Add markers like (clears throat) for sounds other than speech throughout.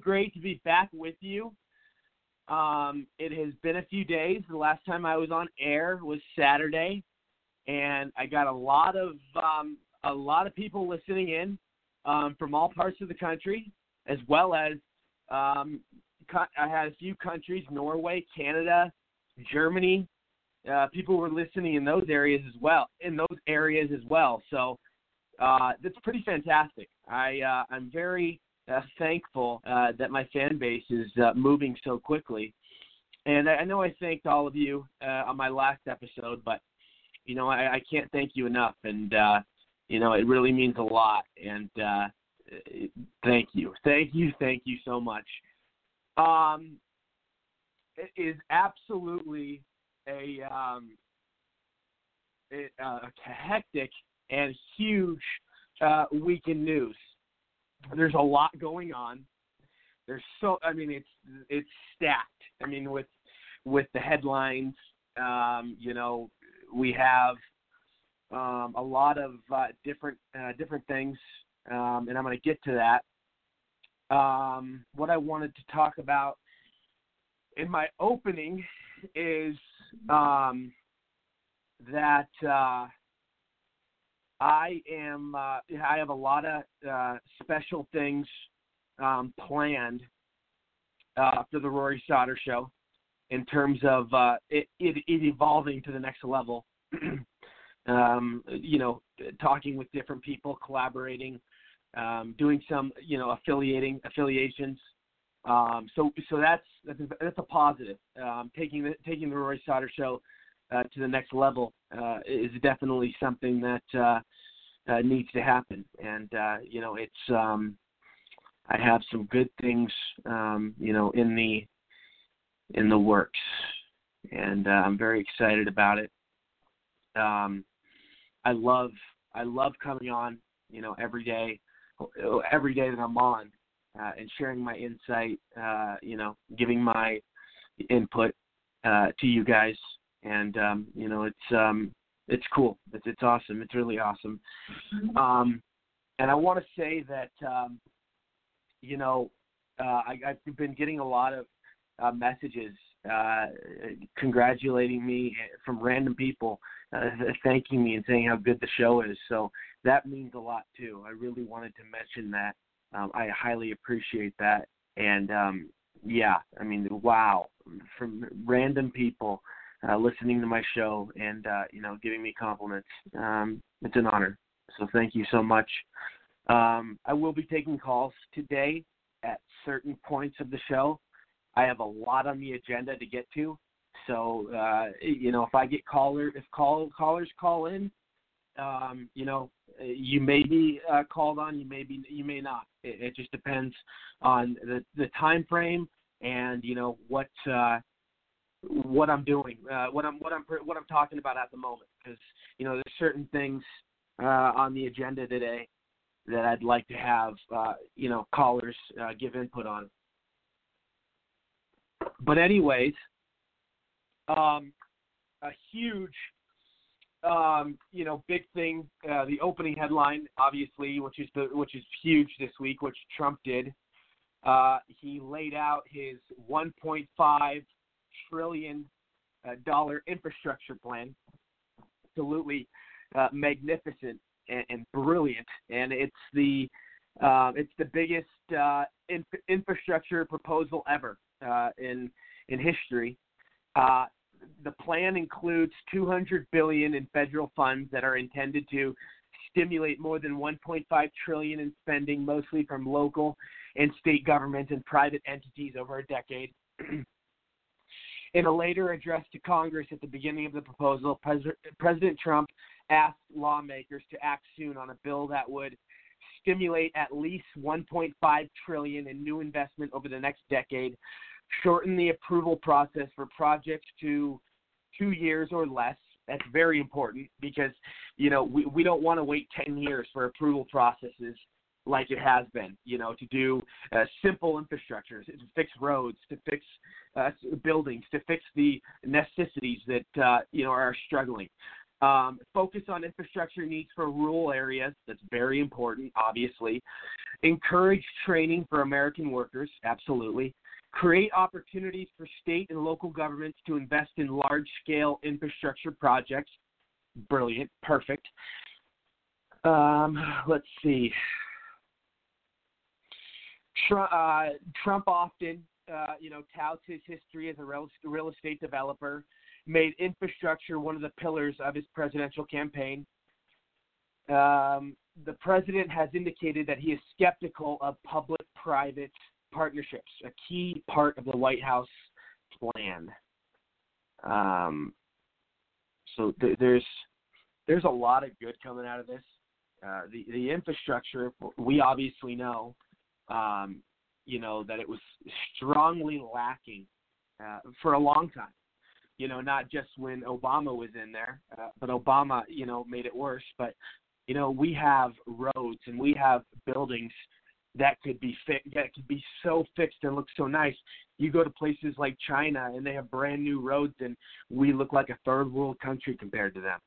Great to be back with you. Um, it has been a few days. The last time I was on air was Saturday, and I got a lot of um, a lot of people listening in um, from all parts of the country, as well as um, I had a few countries: Norway, Canada, Germany, uh, people were listening in those areas as well. In those areas as well. So uh, that's pretty fantastic. I uh, I'm very uh, thankful uh, that my fan base is uh, moving so quickly. And I, I know I thanked all of you uh, on my last episode, but you know I, I can't thank you enough. And uh, you know it really means a lot. And uh, thank you, thank you, thank you so much. Um, it is absolutely a um, it, uh, a hectic and huge uh, week in news. There's a lot going on. There's so I mean it's it's stacked. I mean with with the headlines, um, you know, we have um, a lot of uh, different uh, different things, um, and I'm going to get to that. Um, what I wanted to talk about in my opening is um, that uh, I am. Uh, I have a lot of uh, special things um, planned uh, for the Rory Sauter Show in terms of uh, it, it, it evolving to the next level. (clears throat) um, you know, talking with different people, collaborating, um, doing some, you know, affiliating affiliations um, so so that's that's a, that's a positive. Um, taking the taking the Rory Sauter show uh, to the next level uh, is definitely something that uh, uh, needs to happen. And uh, you know, it's um, I have some good things um, you know in the in the works, and uh, I'm very excited about it. Um, I love I love coming on you know every day every day that I'm on uh, and sharing my insight, uh, you know, giving my input uh, to you guys. And um, you know, it's um, it's cool. It's it's awesome. It's really awesome. Mm-hmm. Um, and I want to say that um, you know, uh, I, I've been getting a lot of uh, messages uh, congratulating me from random people, uh, thanking me and saying how good the show is. So that means a lot too. I really wanted to mention that um, I highly appreciate that. And um, yeah, I mean, wow, from random people uh, listening to my show and uh, you know giving me compliments. Um, it's an honor. So thank you so much. Um, I will be taking calls today at certain points of the show. I have a lot on the agenda to get to. So uh, you know, if I get caller, if call callers call in, um, you know, you may be uh, called on, you may be, you may not. It, it just depends on the the time frame and you know what uh, what I'm doing, uh, what I'm what I'm what I'm talking about at the moment. Because you know there's certain things uh, on the agenda today that I'd like to have uh, you know callers uh, give input on. But anyways, um, a huge um, you know, big thing, uh, the opening headline, obviously, which is the which is huge this week, which Trump did. Uh, he laid out his 1.5 trillion uh, dollar infrastructure plan. Absolutely uh, magnificent and, and, brilliant, and it's the uh, it's the biggest inf- infrastructure proposal ever in in history. The plan includes 200 billion in federal funds that are intended to stimulate more than 1.5 trillion in spending, mostly from local and state governments and private entities over a decade. (clears throat) in a later address to Congress at the beginning of the proposal, Pres- President Trump asked lawmakers to act soon on a bill that would stimulate at least 1.5 trillion in new investment over the next decade shorten the approval process for projects to two years or less. That's very important because you know we, we don't want to wait 10 years for approval processes like it has been, you know, to do uh, simple infrastructures, to fix roads, to fix uh, buildings, to fix the necessities that uh, you know are struggling. Um, focus on infrastructure needs for rural areas. That's very important, obviously. Encourage training for American workers. Absolutely. Create opportunities for state and local governments to invest in large scale infrastructure projects. Brilliant. Perfect. Um, let's see. Trump, uh, Trump often, uh, you know, touts his history as a real, estate developer, made infrastructure one of the pillars of his presidential campaign. Um, the president has indicated that he is skeptical of public-private partnerships, a key part of the White House plan. Um, so th- there's there's a lot of good coming out of this. Uh, the the infrastructure we obviously know um, you know, that it was strongly lacking uh, for a long time. You know, not just when Obama was in there, uh, but Obama, you know, made it worse. But you know, we have roads and we have buildings that could be fi- that could be so fixed and look so nice. You go to places like China and they have brand new roads, and we look like a third world country compared to them.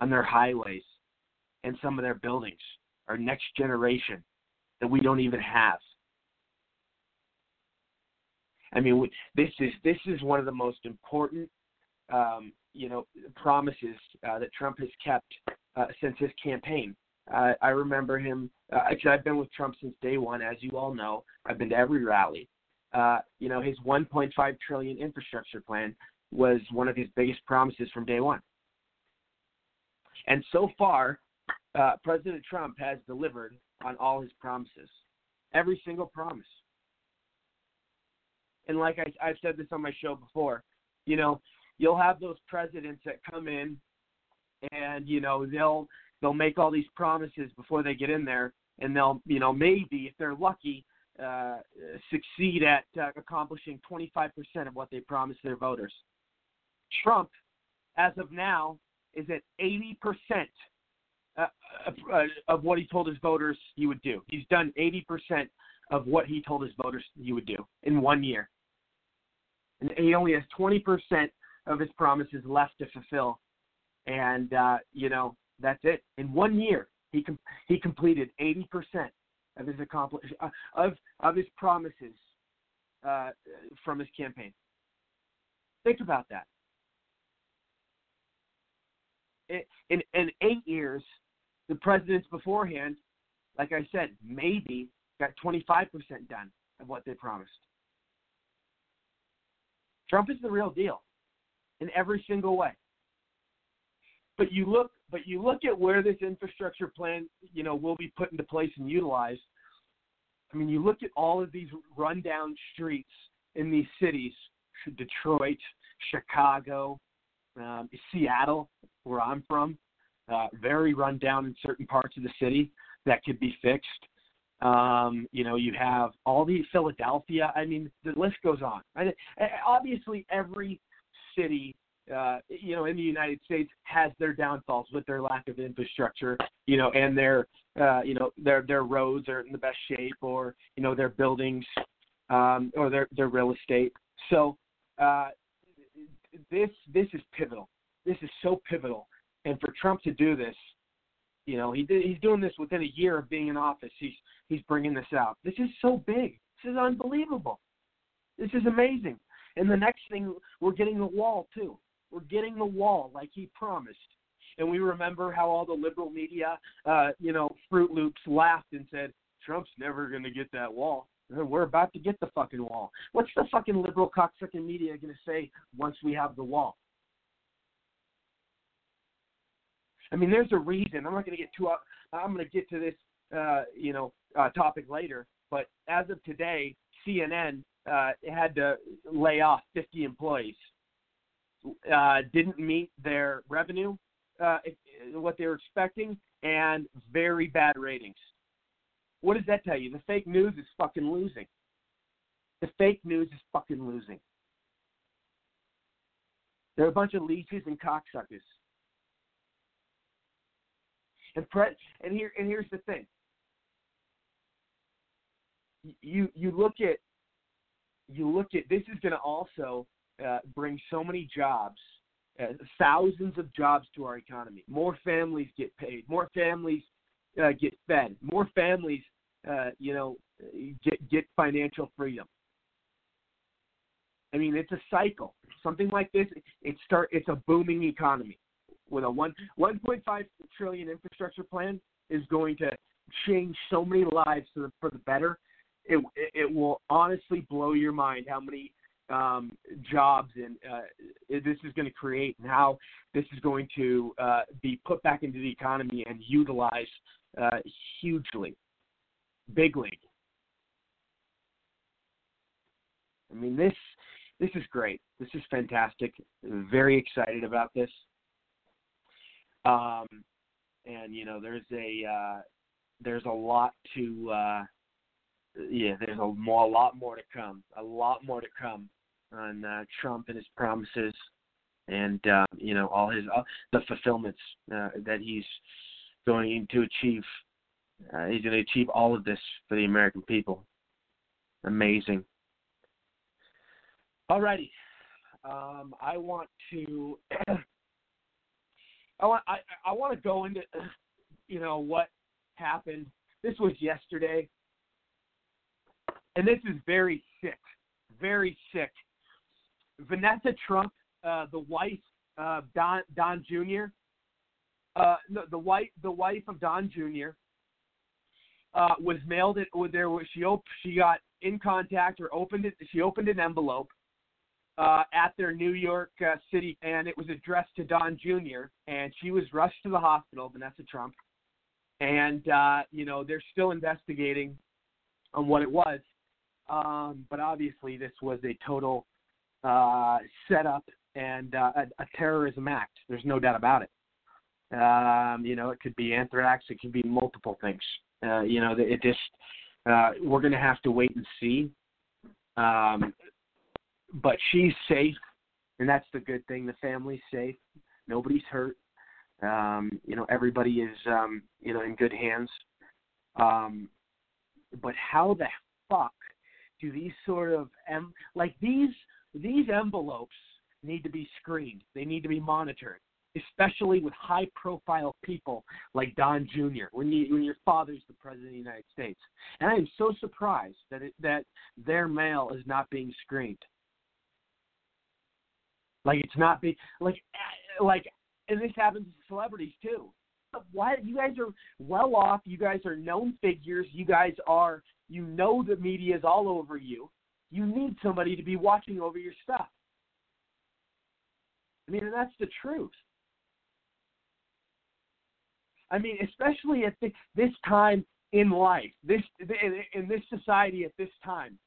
On their highways and some of their buildings are next generation that we don't even have. I mean, this is this is one of the most important, um, you know, promises uh, that Trump has kept uh, since his campaign. Uh, I remember him. Uh, actually, I've been with Trump since day one, as you all know. I've been to every rally. Uh, you know, his 1.5 trillion infrastructure plan was one of his biggest promises from day one. And so far, uh, President Trump has delivered on all his promises, every single promise. And like I, I've said this on my show before, you know, you'll have those presidents that come in, and you know they'll they'll make all these promises before they get in there, and they'll you know maybe if they're lucky uh, succeed at uh, accomplishing 25% of what they promised their voters. Trump, as of now, is at 80% uh, uh, of what he told his voters he would do. He's done 80% of what he told his voters he would do in one year. And he only has 20% of his promises left to fulfill. And, uh, you know, that's it. In one year, he, com- he completed 80% of his accomplish- uh, of, of his promises uh, from his campaign. Think about that. In, in eight years, the presidents beforehand, like I said, maybe got 25% done of what they promised. Trump is the real deal in every single way. But you look but you look at where this infrastructure plan, you know, will be put into place and utilized. I mean, you look at all of these rundown streets in these cities, Detroit, Chicago, um, Seattle, where I'm from uh, very run down in certain parts of the city that could be fixed. Um, you know, you have all the Philadelphia. I mean, the list goes on. I, obviously, every city, uh, you know, in the United States has their downfalls with their lack of infrastructure. You know, and their, uh, you know, their their roads are in the best shape, or you know, their buildings, um, or their their real estate. So uh, this this is pivotal. This is so pivotal and for Trump to do this, you know, he did, he's doing this within a year of being in office. He's he's bringing this out. This is so big. This is unbelievable. This is amazing. And the next thing, we're getting the wall too. We're getting the wall like he promised. And we remember how all the liberal media, uh, you know, Fruit Loops laughed and said, Trump's never going to get that wall. We're about to get the fucking wall. What's the fucking liberal cocksucking media going to say once we have the wall? I mean, there's a reason. I'm not going to get too. I'm going to get to this, uh, you know, uh, topic later. But as of today, CNN uh, had to lay off 50 employees. Uh, didn't meet their revenue, uh, what they were expecting, and very bad ratings. What does that tell you? The fake news is fucking losing. The fake news is fucking losing. They're a bunch of leeches and cocksuckers. And pre- and here and here's the thing. You you look at you look at this is going to also uh, bring so many jobs uh, thousands of jobs to our economy. More families get paid. More families uh, get fed. More families, uh, you know, get get financial freedom. I mean, it's a cycle. Something like this, it start. It's a booming economy with a one 1.5 trillion infrastructure plan is going to change so many lives for the, for the better. It it will honestly blow your mind how many um, jobs and uh, this is going to create and how this is going to uh, be put back into the economy and utilized uh, hugely, big league. I mean this this is great. This is fantastic. Very excited about this. Um, and you know, there's a uh, there's a lot to uh, yeah, there's a more a lot more to come. A lot more to come on uh, Trump and his promises, and uh, you know all his uh, the fulfillments uh, that he's going to achieve. Uh, he's going to achieve all of this for the American people. Amazing. Alrighty, um, I want to. (clears throat) I want I, I want to go into (clears throat) you know what happened. This was yesterday, and this is very sick, very sick. Vanessa Trump, uh, the wife of Don Don Jr. Uh, the, the wife the wife of Don Jr. Uh, was mailed it. There was she op- she got in contact or opened it. She opened an envelope uh, at their New York uh, City, and it was addressed to Don Jr. And she was rushed to the hospital, Vanessa Trump, and uh, you know they're still investigating on what it was. Um, but obviously, this was a total uh, setup and uh, a, a terrorism act. There's no doubt about it. Um, you know, it could be anthrax. It could be multiple things. Uh, you know, it just uh, we're going to have to wait and see. Um, but she's safe, and that's the good thing. The family's safe. Nobody's hurt. Um, you know, everybody is um, you know in good hands. Um, but how the fuck do these sort of em- like these these envelopes need to be screened? They need to be monitored, especially with high profile people like Don Jr. When you when your father's the president of the United States, and I am so surprised that it, that their mail is not being screened. Like it's not be like eh, like and this happens to celebrities too. Why you guys are well off, you guys are known figures, you guys are you know the media is all over you. You need somebody to be watching over your stuff. I mean, and that's the truth. I mean, especially at the, this time in life, this in, in this society at this time,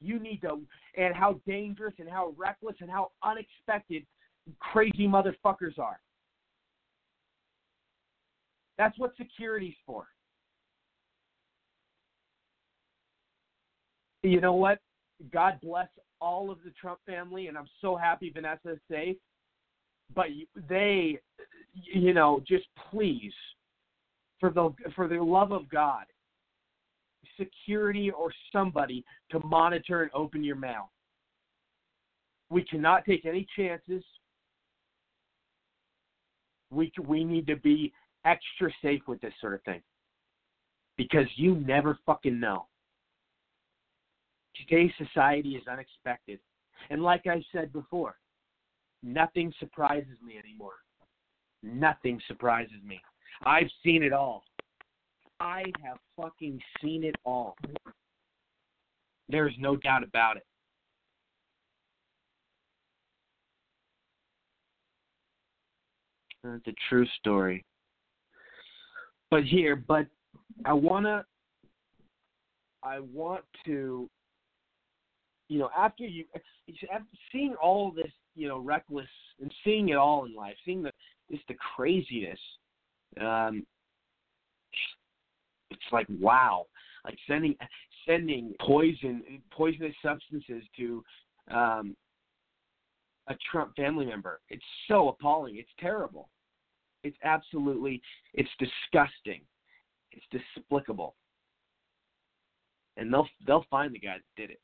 you need to, and how dangerous and how reckless and how unexpected crazy motherfuckers are. That's what security's for. You know what? God bless all of the Trump family, and I'm so happy Vanessa is safe. But they, you know, just please, for the for the love of God, security or somebody to monitor and open your mail. We cannot take any chances. We we need to be extra safe with this sort of thing because you never fucking know. Today's society is unexpected. And like I said before, nothing surprises me anymore. Nothing surprises me. I've seen it all. I have fucking seen it all. There's no doubt about it. It's a true story. But here, but I wanna I want to you know, after you after seeing all this, you know, reckless and seeing it all in life, seeing the just the craziness, um, it's like wow, like sending sending poison poisonous substances to um, a Trump family member. It's so appalling. It's terrible. It's absolutely it's disgusting. It's despicable. And they'll they'll find the guy that did it.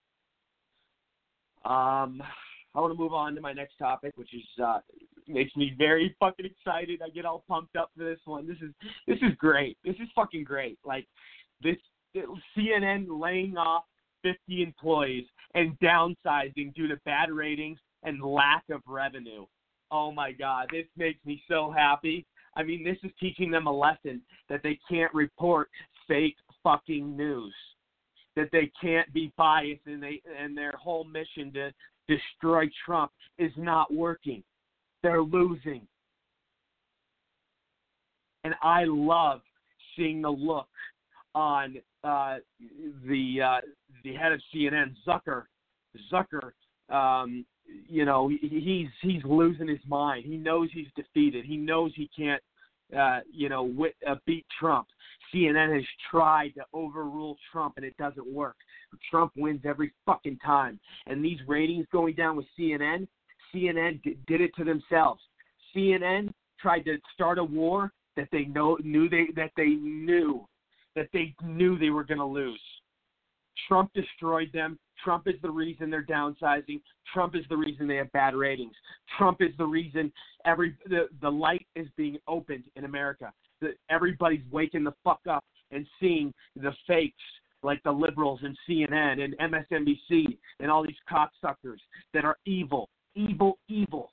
Um, I want to move on to my next topic, which is uh, makes me very fucking excited. I get all pumped up for this one. This is this is great. This is fucking great. Like this CNN laying off 50 employees and downsizing due to bad ratings and lack of revenue. Oh my god, this makes me so happy. I mean, this is teaching them a lesson that they can't report fake fucking news. That they can't be biased and they and their whole mission to destroy Trump is not working. They're losing. And I love seeing the look on uh, the uh, the head of CNN, Zucker. Zucker, um, you know, he's he's losing his mind. He knows he's defeated. He knows he can't, uh, you know, wit, uh, beat Trump. CNN has tried to overrule Trump, and it doesn't work. Trump wins every fucking time. And these ratings going down with CNN, CNN d- did it to themselves. CNN tried to start a war that they know knew they that they knew that they knew they were going to lose. Trump destroyed them. Trump is the reason they're downsizing. Trump is the reason they have bad ratings. Trump is the reason every the, the light is being opened in America. That everybody's waking the fuck up and seeing the fakes like the liberals and CNN and MSNBC and all these cocksuckers that are evil, evil, evil,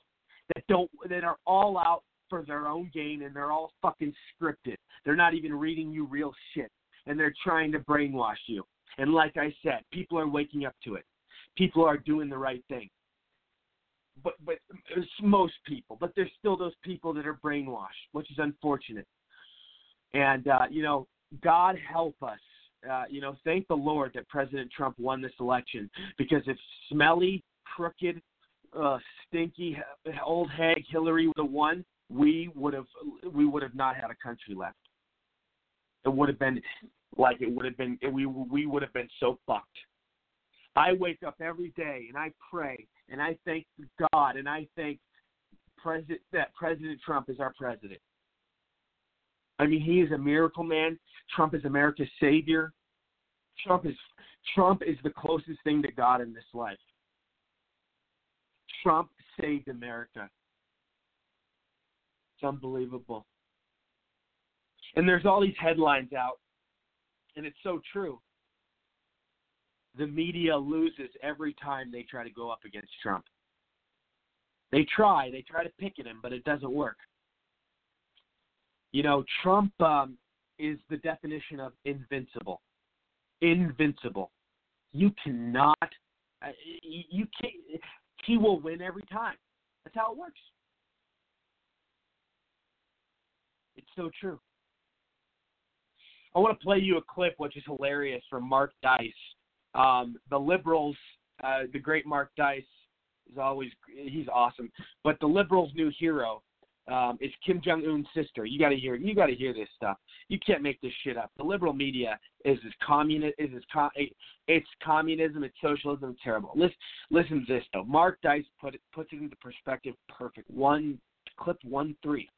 that don't that are all out for their own gain and they're all fucking scripted. They're not even reading you real shit and they're trying to brainwash you. And like I said, people are waking up to it. People are doing the right thing. But but it's most people, but there's still those people that are brainwashed, which is unfortunate. And uh, you know, God help us. Uh, you know, thank the Lord that President Trump won this election because if smelly, crooked, uh, stinky old hag Hillary would have won, we would have we would have not had a country left. It would have been like it would have been we we would have been so fucked. I wake up every day and I pray and I thank God and I thank President that President Trump is our president. I mean, he is a miracle man. Trump is America's savior. Trump is Trump is the closest thing to God in this life. Trump saved America. It's unbelievable. And there's all these headlines out, and it's so true. The media loses every time they try to go up against Trump. They try, they try to pick at him, but it doesn't work. You know, Trump um, is the definition of invincible. Invincible. You cannot. Uh, you can't. He will win every time. That's how it works. It's so true. I want to play you a clip which is hilarious from Mark Dice. Um, the liberals, uh, the great Mark Dice is always he's awesome. But the liberals' new hero um, is Kim Jong Un's sister. You got to hear you got to hear this stuff. You can't make this shit up. The liberal media is as communist is as com- it's communism, it's socialism, it's terrible. Listen, listen to this though. Mark Dice put it puts it into perspective. Perfect. One clip one three.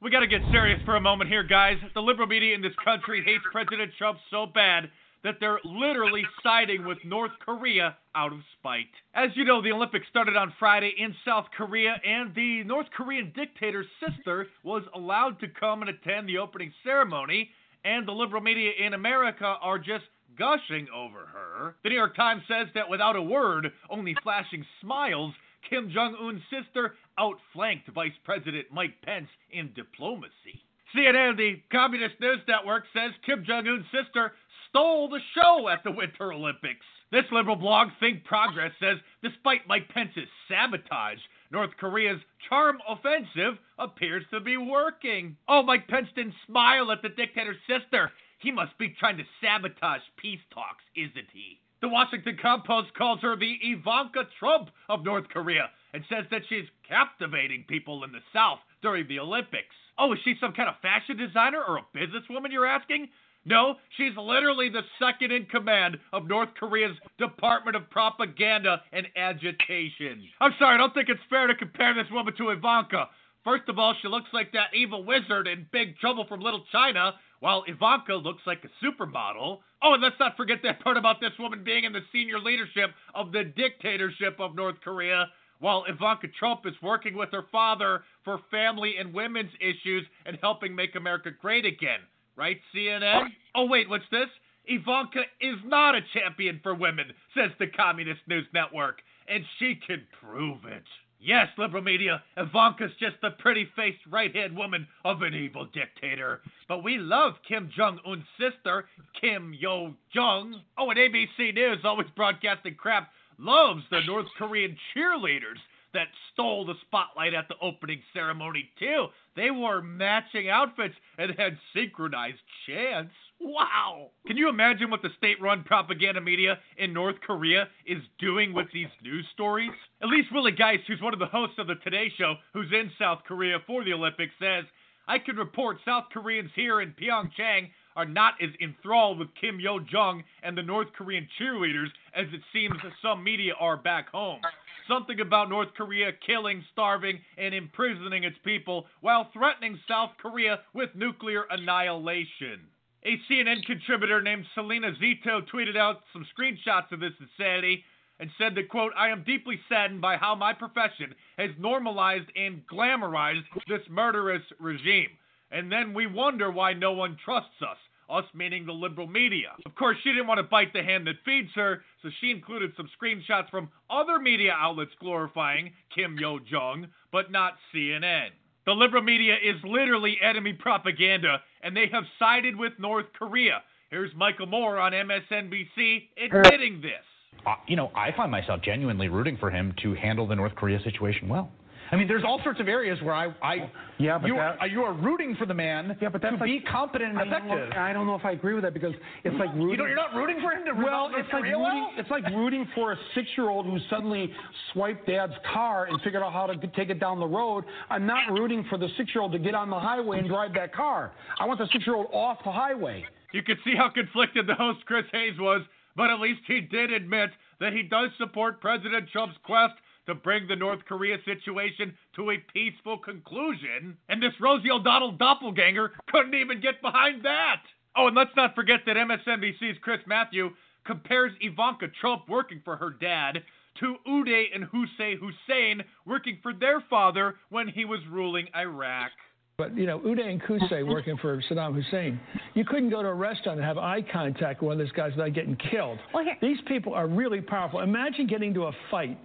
We got to get serious for a moment here, guys. The liberal media in this country hates President Trump so bad that they're literally siding with North Korea out of spite. As you know, the Olympics started on Friday in South Korea, and the North Korean dictator's sister was allowed to come and attend the opening ceremony, and the liberal media in America are just gushing over her. The New York Times says that without a word, only flashing smiles, Kim Jong un's sister outflanked Vice President Mike Pence in diplomacy. CNN, the Communist News Network, says Kim Jong un's sister stole the show at the Winter Olympics. This liberal blog, Think Progress, says despite Mike Pence's sabotage, North Korea's charm offensive appears to be working. Oh, Mike Pence didn't smile at the dictator's sister. He must be trying to sabotage peace talks, isn't he? The Washington Compost calls her the Ivanka Trump of North Korea and says that she's captivating people in the South during the Olympics. Oh, is she some kind of fashion designer or a businesswoman, you're asking? No, she's literally the second in command of North Korea's Department of Propaganda and Agitation. I'm sorry, I don't think it's fair to compare this woman to Ivanka. First of all, she looks like that evil wizard in Big Trouble from Little China, while Ivanka looks like a supermodel. Oh, and let's not forget that part about this woman being in the senior leadership of the dictatorship of North Korea. while Ivanka Trump is working with her father for family and women's issues and helping make America great again. Right, CNN? Oh, wait, what's this? Ivanka is not a champion for women, says the Communist News Network, and she can prove it. Yes, liberal media, Ivanka's just the pretty faced right hand woman of an evil dictator. But we love Kim Jong un's sister, Kim Yo Jong. Oh, and ABC News, always broadcasting crap, loves the North Korean cheerleaders that stole the spotlight at the opening ceremony, too. They wore matching outfits and had synchronized chants. Wow! Can you imagine what the state run propaganda media in North Korea is doing with these news stories? At least Willie Geist, who's one of the hosts of the Today Show, who's in South Korea for the Olympics, says, I can report South Koreans here in Pyeongchang are not as enthralled with Kim Yo Jong and the North Korean cheerleaders as it seems some media are back home. Something about North Korea killing, starving, and imprisoning its people while threatening South Korea with nuclear annihilation. A CNN contributor named Selena Zito tweeted out some screenshots of this insanity and said that, quote, I am deeply saddened by how my profession has normalized and glamorized this murderous regime. And then we wonder why no one trusts us. Us meaning the liberal media. Of course, she didn't want to bite the hand that feeds her, so she included some screenshots from other media outlets glorifying Kim Yo Jong, but not CNN. The liberal media is literally enemy propaganda, and they have sided with North Korea. Here's Michael Moore on MSNBC admitting this. Uh, you know, I find myself genuinely rooting for him to handle the North Korea situation well. I mean, there's all sorts of areas where I, I Yeah, but you, that- are, you are rooting for the man Yeah, but that's to like- be competent and I don't, effective. I don't know if I agree with that because it's like rooting. You don't, you're not rooting for him to well, resolve North it's like Korea rooting. well? It's like rooting for a six-year-old who suddenly swiped dad's car and figured out how to take it down the road. I'm not rooting for the six-year-old to get on the highway and drive that car. I want the six-year-old off the highway. You could see how conflicted the host Chris Hayes was, but at least he did admit that he does support President Trump's quest to bring the North Korea situation to a peaceful conclusion. And this Rosie O'Donnell doppelganger couldn't even get behind that. Oh, and let's not forget that MSNBC's Chris Matthew compares Ivanka Trump working for her dad to Uday and Qusay Hussein working for their father when he was ruling Iraq. But you know, Uday and Qusay working for Saddam Hussein, you couldn't go to a restaurant and have eye contact with one of those guys without getting killed. Well, here- These people are really powerful. Imagine getting to a fight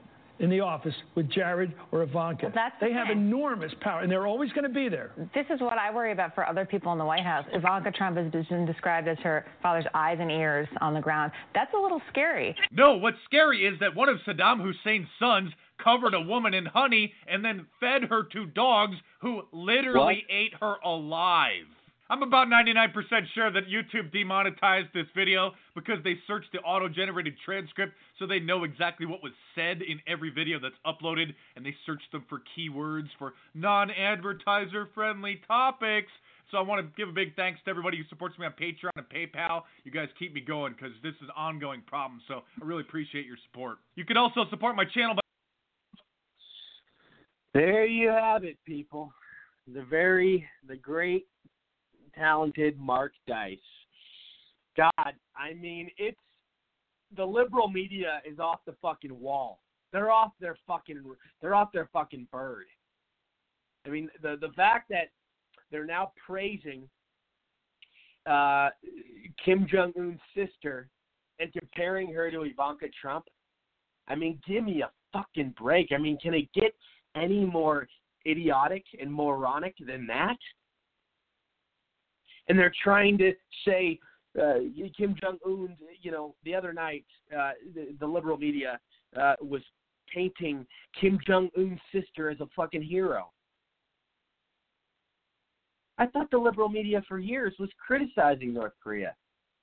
in the office with Jared or Ivanka. Well, that's the they have thing. enormous power, and they're always going to be there. This is what I worry about for other people in the White House. Ivanka Trump has been described as her father's eyes and ears on the ground. That's a little scary. No, what's scary is that one of Saddam Hussein's sons covered a woman in honey and then fed her to dogs who literally ate her alive. I'm about 99% sure that YouTube demonetized this video because they searched the auto generated transcript so they know exactly what was said in every video that's uploaded and they searched them for keywords for non advertiser friendly topics. So I want to give a big thanks to everybody who supports me on Patreon and PayPal. You guys keep me going because this is an ongoing problem. So I really appreciate your support. You can also support my channel by There you have it, people. The very, the great, talented Mark Dice. God, I mean, it's the liberal media is off the fucking wall. They're off their fucking, they're off their fucking bird. I mean, the the fact that they're now praising uh, Kim Jong Un's sister and comparing her to Ivanka Trump. I mean, give me a fucking break. I mean, can it get any more idiotic and moronic than that? And they're trying to say uh, Kim Jong Un. You know, the other night, uh, the, the liberal media uh, was painting Kim Jong Un's sister as a fucking hero. I thought the liberal media for years was criticizing North Korea,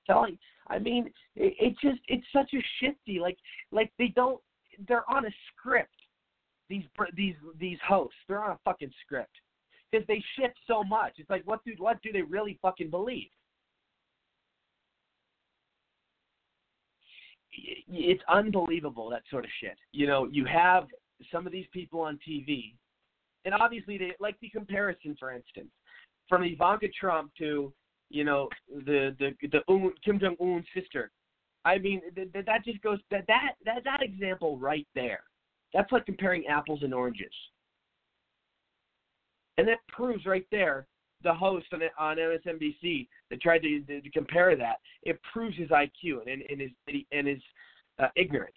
telling. I mean, it, it just it's such a shifty. Like like they don't. They're on a script. These these these hosts. They're on a fucking script because they shift so much. It's like what do what do they really fucking believe? It's unbelievable that sort of shit. You know, you have some of these people on TV, and obviously they like the comparison, for instance from Ivanka Trump to you know the the the Un, Kim Jong Un's sister. I mean th- th- that just goes that that that that example right there That's like comparing apples and oranges. And that proves right there the host on, on MSNBC that tried to, to, to compare that. It proves his IQ and, and his and his uh, ignorance.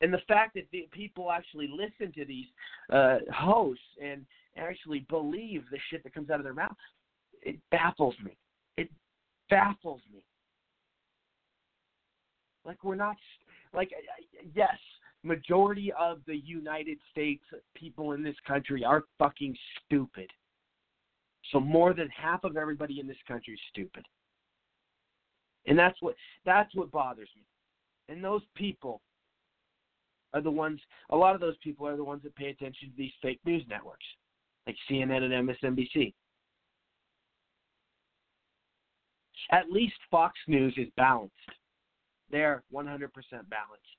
And the fact that the people actually listen to these uh, hosts and actually believe the shit that comes out of their mouth, it baffles me. It baffles me. Like we're not like yes, majority of the United States people in this country are fucking stupid. So more than half of everybody in this country is stupid. And that's what that's what bothers me. And those people are the ones a lot of those people are the ones that pay attention to these fake news networks like CNN and MSNBC. At least Fox News is balanced. They're 100% balanced.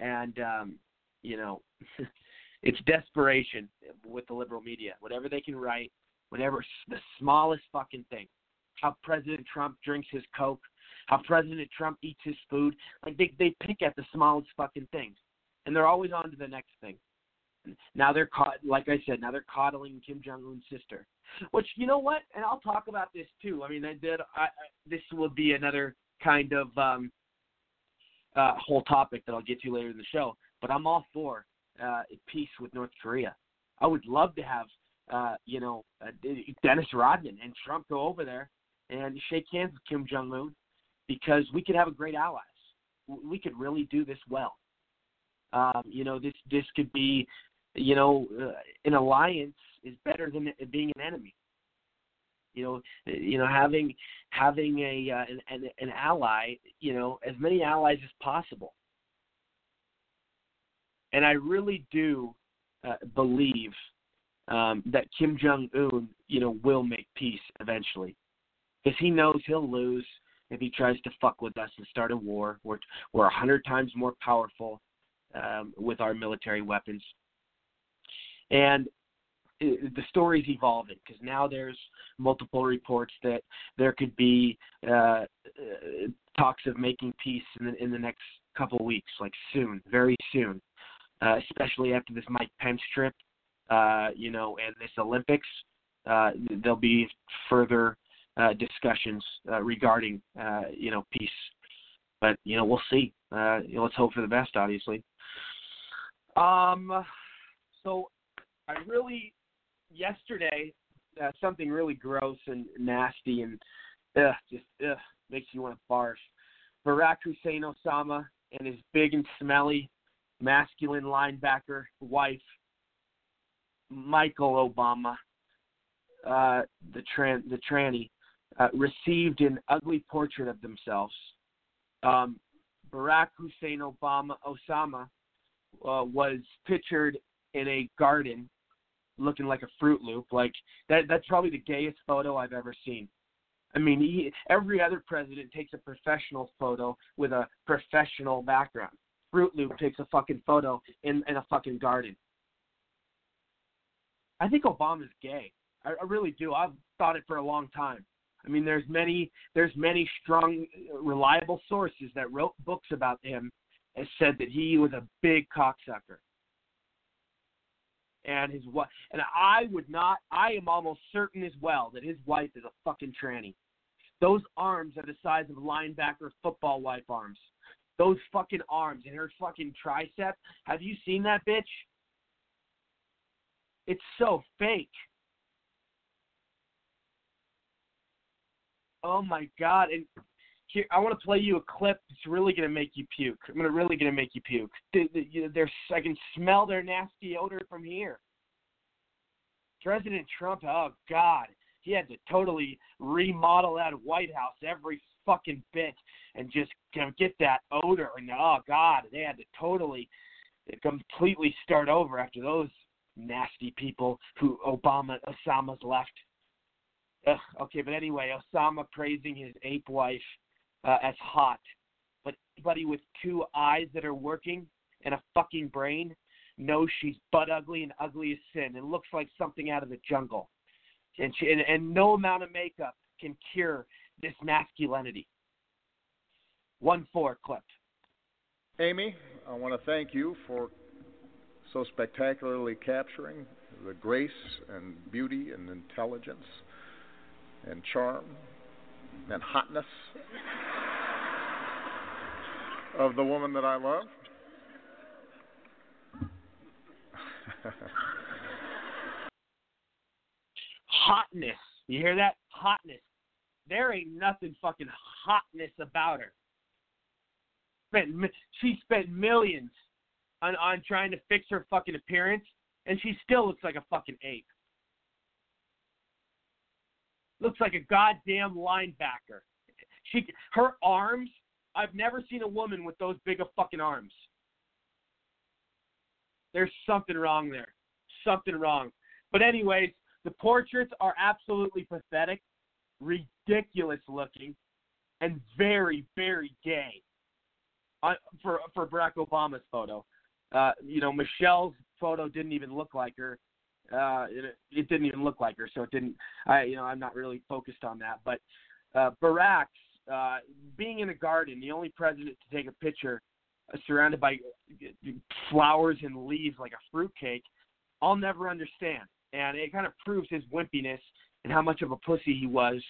And, um, you know, (laughs) it's desperation with the liberal media. Whatever they can write, whatever, the smallest fucking thing. How President Trump drinks his Coke, how President Trump eats his food. Like, they, they pick at the smallest fucking things. And they're always on to the next thing. Now they're caught, like I said, now they're coddling Kim Jong Un's sister. Which you know what, and I'll talk about this too. I mean, I did. I, I, this will be another kind of um, uh, whole topic that I'll get to later in the show. But I'm all for uh, peace with North Korea. I would love to have, uh, you know, uh, Dennis Rodman and Trump go over there and shake hands with Kim Jong Un because we could have a great allies. We could really do this well. Um, you know, this this could be, you know, uh, an alliance is better than being an enemy. You know, you know, having having a uh, an, an an ally, you know, as many allies as possible. And I really do uh, believe um, that Kim Jong Un, you know, will make peace eventually, because he knows he'll lose if he tries to fuck with us and start a war. We're we're a hundred times more powerful um, with our military weapons, and the story's evolving because now there's multiple reports that there could be uh, uh, talks of making peace in the, in the next couple of weeks, like soon, very soon, uh, especially after this Mike Pence trip, uh, you know, and this Olympics. Uh, there'll be further uh, discussions uh, regarding, uh, you know, peace. But you know, we'll see. Uh, you know, let's hope for the best, obviously. Um, so I really yesterday uh, something really gross and nasty and uh, just uh, makes you want to barf. Barack Hussein Osama and his big and smelly masculine linebacker wife, Michael Obama, uh, the tran- the tranny, uh, received an ugly portrait of themselves. Um, Barack Hussein Obama Osama uh, was pictured in a garden looking like a Fruit Loop. Like that that's probably the gayest photo I've ever seen. I mean, he, every other president takes a professional photo with a professional background. Fruit Loop takes a fucking photo in in a fucking garden. I think Obama's gay. I, I really do. I've thought it for a long time. I mean, there's many there's many strong, reliable sources that wrote books about him and said that he was a big cocksucker and his wife. And I would not. I am almost certain as well that his wife is a fucking tranny. Those arms are the size of linebacker football wife arms. Those fucking arms and her fucking tricep. Have you seen that bitch? It's so fake. Oh my god! And here, I want to play you a clip that's really gonna make you puke. I'm gonna really gonna make you puke. They, they, they're, I can smell their nasty odor from here. President Trump, oh God, he had to totally remodel that White House every fucking bit and just get that odor. And oh God, they had to totally, completely start over after those nasty people who Obama Osama's left. Ugh, okay, but anyway, Osama praising his ape wife uh, as hot, but buddy with two eyes that are working and a fucking brain knows she's butt ugly and ugly as sin and looks like something out of the jungle. And, she, and, and no amount of makeup can cure this masculinity. One four clip. Amy, I want to thank you for so spectacularly capturing the grace and beauty and intelligence and charm and hotness of the woman that I love. Hotness. You hear that? Hotness. There ain't nothing fucking hotness about her. Spent she spent millions on on trying to fix her fucking appearance, and she still looks like a fucking ape. Looks like a goddamn linebacker. She her arms. I've never seen a woman with those big of fucking arms. There's something wrong there. Something wrong. But anyways, the portraits are absolutely pathetic, ridiculous looking, and very, very gay. Uh, for for Barack Obama's photo, uh, you know Michelle's photo didn't even look like her. Uh, it, it didn't even look like her, so it didn't. I you know I'm not really focused on that. But uh, Barack's uh, being in a garden, the only president to take a picture uh, surrounded by flowers and leaves like a fruitcake, I'll never understand. And it kind of proves his wimpiness and how much of a pussy he was.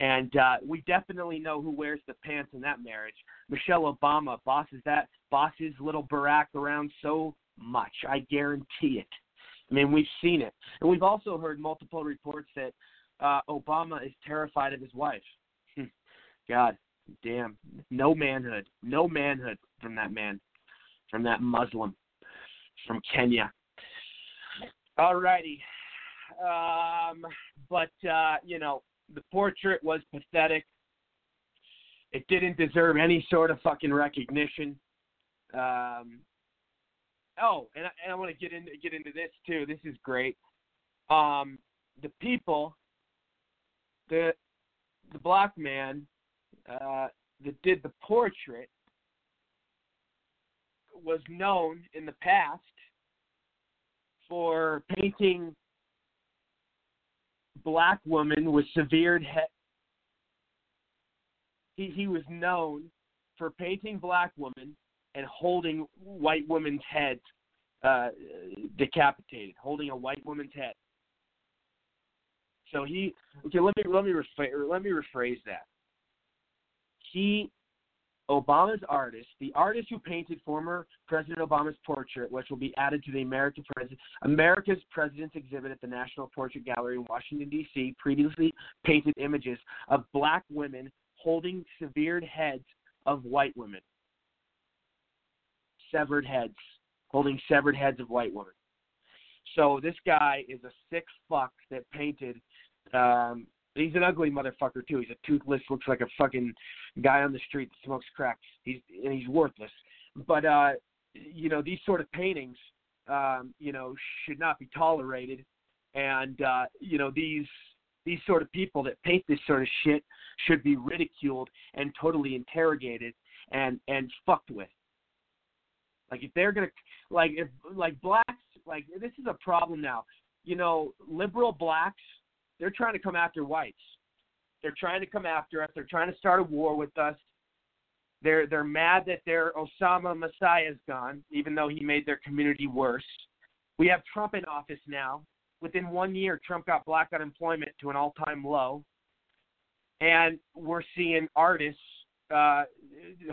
And uh, we definitely know who wears the pants in that marriage. Michelle Obama bosses that bosses little Barack around so much. I guarantee it. I mean, we've seen it, and we've also heard multiple reports that uh, Obama is terrified of his wife. God damn, no manhood, no manhood from that man, from that Muslim, from Kenya. Alrighty, um, but uh, you know the portrait was pathetic. It didn't deserve any sort of fucking recognition. Um, oh, and I, and I want to get into get into this too. This is great. Um, the people, the the black man uh, that did the portrait was known in the past for painting black women with severed head. He he was known for painting black women and holding white women's heads uh, decapitated, holding a white woman's head. So he okay. Let me let me let me rephrase that. He Obama's artist, the artist who painted former President Obama's portrait, which will be added to the America Pres- America's President's exhibit at the National Portrait Gallery in Washington, D.C., previously painted images of black women holding severed heads of white women. Severed heads, holding severed heads of white women. So this guy is a sick fuck that painted um, He's an ugly motherfucker too. He's a toothless, looks like a fucking guy on the street that smokes crack. He's and he's worthless. But uh, you know, these sort of paintings, um, you know, should not be tolerated. And uh, you know, these these sort of people that paint this sort of shit should be ridiculed and totally interrogated and and fucked with. Like if they're gonna like if like blacks like this is a problem now. You know, liberal blacks they're trying to come after whites. They're trying to come after us. They're trying to start a war with us. They're they're mad that their Osama Messiah's gone, even though he made their community worse. We have Trump in office now. Within one year, Trump got black unemployment to an all-time low, and we're seeing artists uh,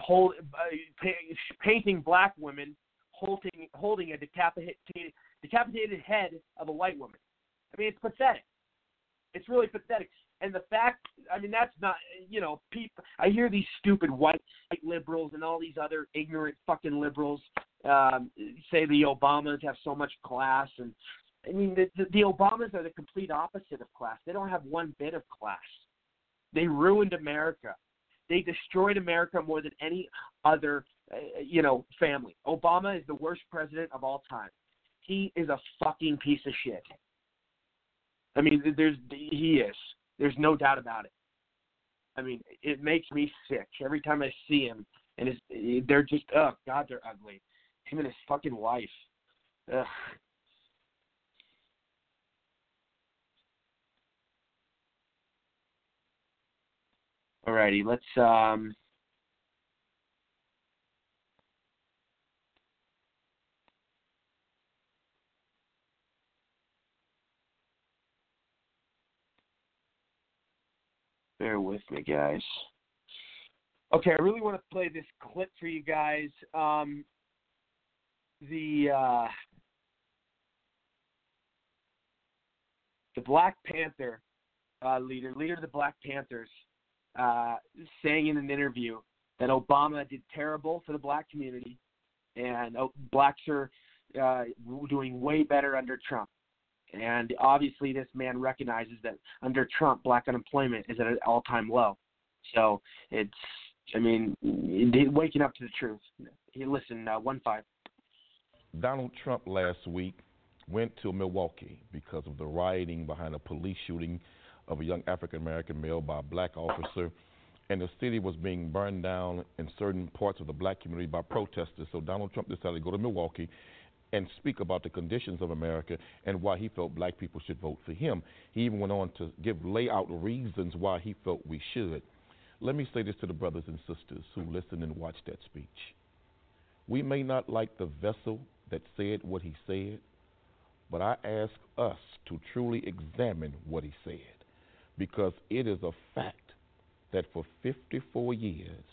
hold uh, painting black women holding holding a decapitated decapitated head of a white woman. I mean, it's pathetic. It's really pathetic. And the fact, I mean, that's not, you know, people. I hear these stupid white, white liberals and all these other ignorant fucking liberals um, say the Obamas have so much class, and I mean, the, the, the Obamas are the complete opposite of class. They don't have one bit of class. They ruined America. They destroyed America more than any other, uh, you know, family. Obama is the worst president of all time. He is a fucking piece of shit. I mean, there's he is. There's no doubt about it. I mean, it makes me sick every time I see him, and his, they're just oh god, they're ugly. Him and his fucking wife. Ugh. Alrighty, let's um Bear with me, guys. Okay, I really want to play this clip for you guys. Um, the uh, the Black Panther uh, leader, leader of the Black Panthers, uh, saying in an interview that Obama did terrible for the black community, and oh, blacks are uh, doing way better under Trump. And obviously, this man recognizes that under Trump, black unemployment is at an all-time low. So it's, I mean, waking up to the truth. Listen, uh, one five. Donald Trump last week went to Milwaukee because of the rioting behind a police shooting of a young African American male by a black officer. And the city was being burned down in certain parts of the black community by protesters. So Donald Trump decided to go to Milwaukee and speak about the conditions of America and why he felt black people should vote for him. He even went on to give lay out reasons why he felt we should. Let me say this to the brothers and sisters who listen and watch that speech. We may not like the vessel that said what he said, but I ask us to truly examine what he said because it is a fact that for 54 years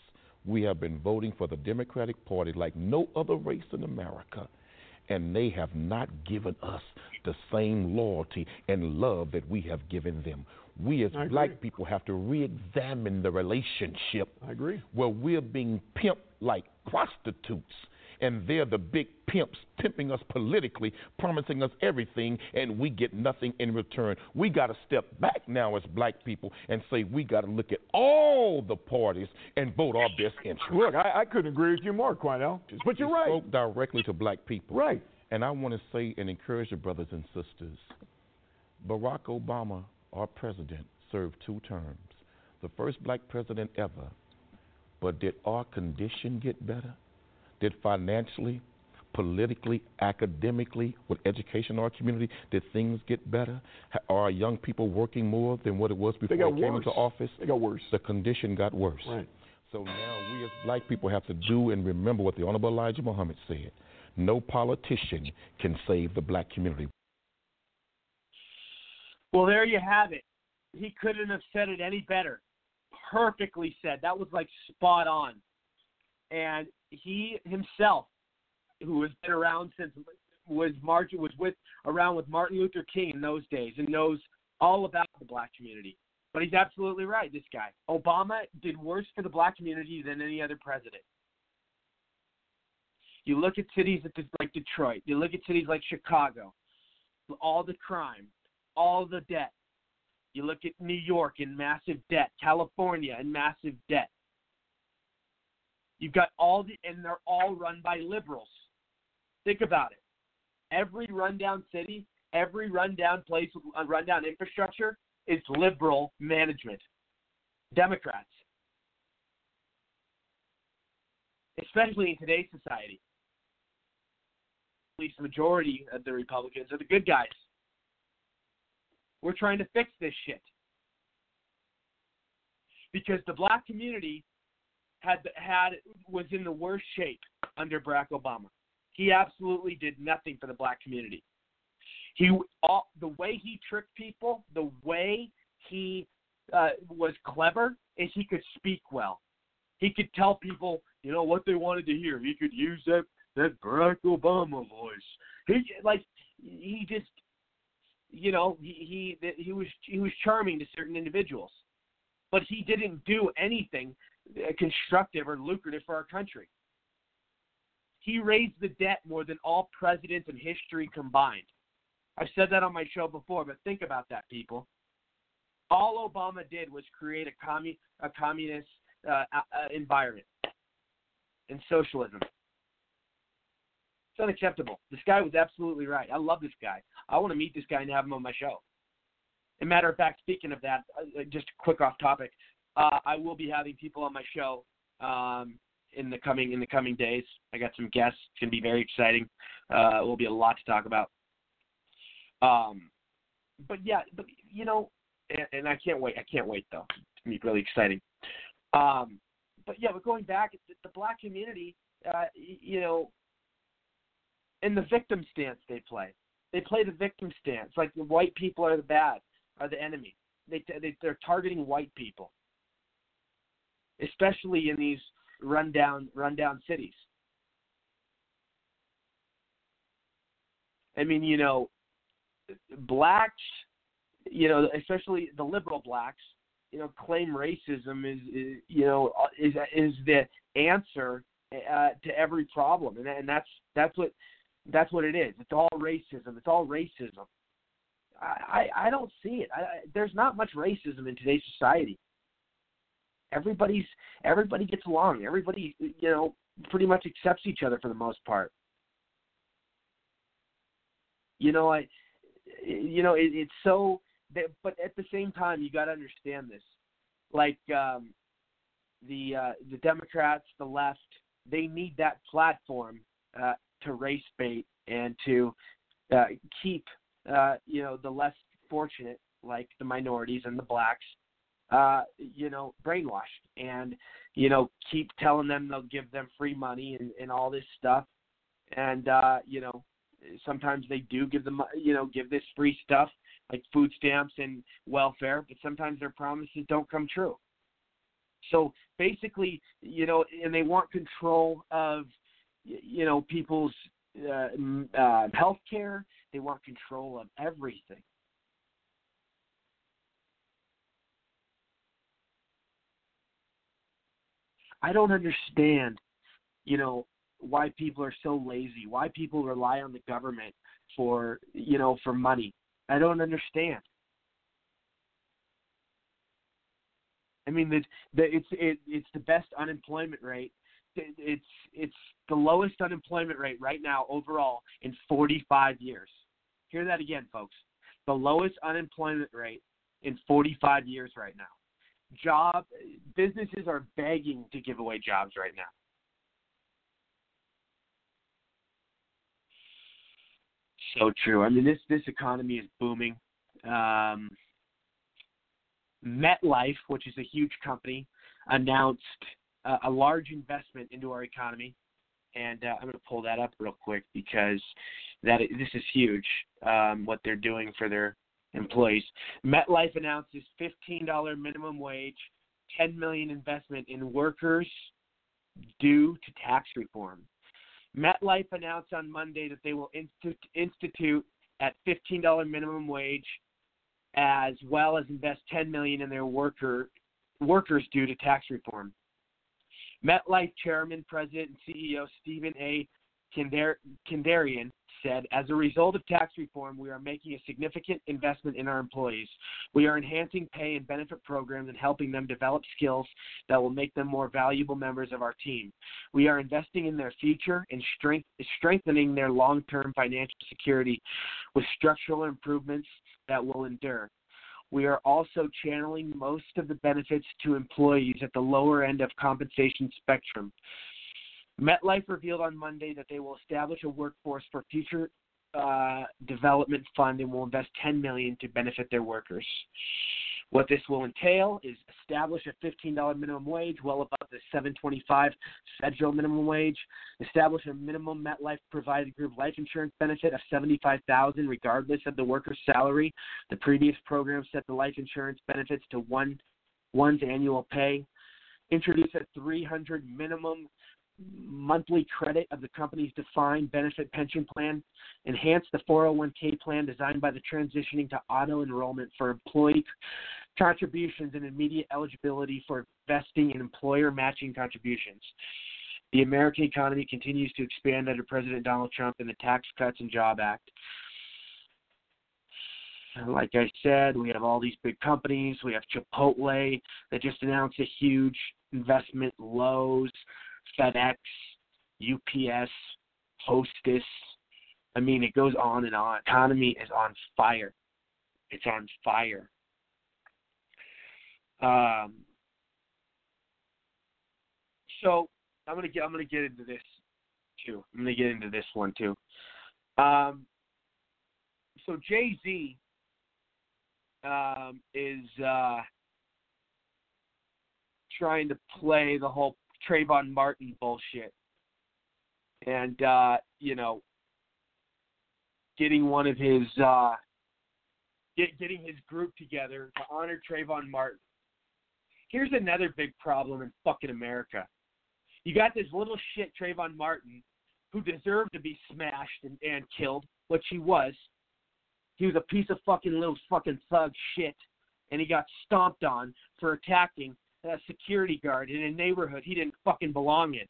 we have been voting for the Democratic Party like no other race in America and they have not given us the same loyalty and love that we have given them. We as black people have to re-examine the relationship. I agree. Where we're being pimped like prostitutes and they're the big pimps pimping us politically, promising us everything, and we get nothing in return. We got to step back now as black people and say we got to look at all the parties and vote our best interest. Look, I, I couldn't agree with you more, Quinell. But you're you right. Spoke directly to black people. Right. And I want to say and encourage the brothers and sisters. Barack Obama, our president, served two terms. The first black president ever. But did our condition get better? Did financially, politically, academically, with education in our community, did things get better? Are our young people working more than what it was before they got they came worse. into office? They got worse. The condition got worse. Right. So now we as black people have to do and remember what the Honorable Elijah Muhammad said. No politician can save the black community. Well, there you have it. He couldn't have said it any better. Perfectly said. That was like spot on. And he himself, who has been around since was March was with around with Martin Luther King in those days and knows all about the black community. But he's absolutely right. This guy, Obama, did worse for the black community than any other president. You look at cities like Detroit. You look at cities like Chicago. All the crime, all the debt. You look at New York in massive debt, California in massive debt. You've got all the, and they're all run by liberals. Think about it. Every rundown city, every rundown place with a rundown infrastructure is liberal management. Democrats. Especially in today's society. At least the majority of the Republicans are the good guys. We're trying to fix this shit. Because the black community had had was in the worst shape under Barack Obama. He absolutely did nothing for the black community. He all, the way he tricked people, the way he uh, was clever is he could speak well. He could tell people, you know, what they wanted to hear. He could use that that Barack Obama voice. He like he just you know he he he was he was charming to certain individuals, but he didn't do anything constructive or lucrative for our country. He raised the debt more than all presidents in history combined. I've said that on my show before, but think about that, people. All Obama did was create a, commun- a communist uh, uh, environment and socialism. It's unacceptable. This guy was absolutely right. I love this guy. I want to meet this guy and have him on my show. As a matter of fact, speaking of that, uh, just a quick off topic, uh, I will be having people on my show um, in the coming in the coming days. I got some guests. It's gonna be very exciting. Uh, will be a lot to talk about. Um, but yeah, but you know, and, and, I can't wait. I can't wait though. It's gonna be really exciting. Um, but yeah, but going back, the, the black community, uh, you know, in the victim stance they play. They play the victim stance, like the white people are the bad, are the enemy. they, they they're targeting white people, especially in these rundown rundown cities. I mean, you know, blacks, you know, especially the liberal blacks, you know, claim racism is, is you know, is is the answer uh, to every problem, and and that's that's what that's what it is. It's all racism. It's all racism. I I, I don't see it. I, there's not much racism in today's society. Everybody's everybody gets along. Everybody you know pretty much accepts each other for the most part. You know I you know it, it's so but at the same time you got to understand this. Like um the uh the Democrats, the left, they need that platform uh to race bait and to uh, keep uh, you know the less fortunate, like the minorities and the blacks, uh, you know, brainwashed and you know keep telling them they'll give them free money and, and all this stuff, and uh, you know sometimes they do give them you know give this free stuff like food stamps and welfare, but sometimes their promises don't come true. So basically, you know, and they want control of you know people's uh, uh, health care. They want control of everything. I don't understand, you know, why people are so lazy. Why people rely on the government for, you know, for money. I don't understand. I mean, the, the, it's it, it's the best unemployment rate it's it's the lowest unemployment rate right now overall in 45 years. Hear that again, folks. The lowest unemployment rate in 45 years right now. Job businesses are begging to give away jobs right now. So true. I mean, this this economy is booming. Um, MetLife, which is a huge company, announced uh, a large investment into our economy. And uh, I'm going to pull that up real quick because that this is huge. Um, what they're doing for their employees. MetLife announces $15 minimum wage, 10 million investment in workers due to tax reform. MetLife announced on Monday that they will institute at $15 minimum wage as well as invest 10 million in their worker workers due to tax reform. MetLife Chairman, President, and CEO Steven A. Kandarian said, As a result of tax reform, we are making a significant investment in our employees. We are enhancing pay and benefit programs and helping them develop skills that will make them more valuable members of our team. We are investing in their future and strength, strengthening their long term financial security with structural improvements that will endure. We are also channeling most of the benefits to employees at the lower end of compensation spectrum. MetLife revealed on Monday that they will establish a workforce for future uh, development fund and will invest 10 million to benefit their workers. What this will entail is establish a $15 minimum wage, well above the 7.25 federal minimum wage. Establish a minimum MetLife provided group life insurance benefit of 75000 regardless of the worker's salary. The previous program set the life insurance benefits to one one's annual pay. Introduce a 300 minimum monthly credit of the company's defined benefit pension plan, enhance the 401k plan designed by the transitioning to auto enrollment for employee contributions and immediate eligibility for vesting in employer matching contributions. The American economy continues to expand under President Donald Trump and the Tax Cuts and Job Act. Like I said, we have all these big companies. We have Chipotle that just announced a huge investment, Lowe's, FedEx, UPS, Hostess. I mean, it goes on and on. Economy is on fire. It's on fire. Um, so I'm gonna get I'm gonna get into this too. I'm gonna get into this one too. Um, so Jay Z um, is uh, trying to play the whole Trayvon Martin bullshit, and uh, you know, getting one of his uh, get, getting his group together to honor Trayvon Martin. Here's another big problem in fucking America. You got this little shit Trayvon Martin who deserved to be smashed and, and killed, which he was. He was a piece of fucking little fucking thug shit, and he got stomped on for attacking a security guard in a neighborhood he didn't fucking belong in.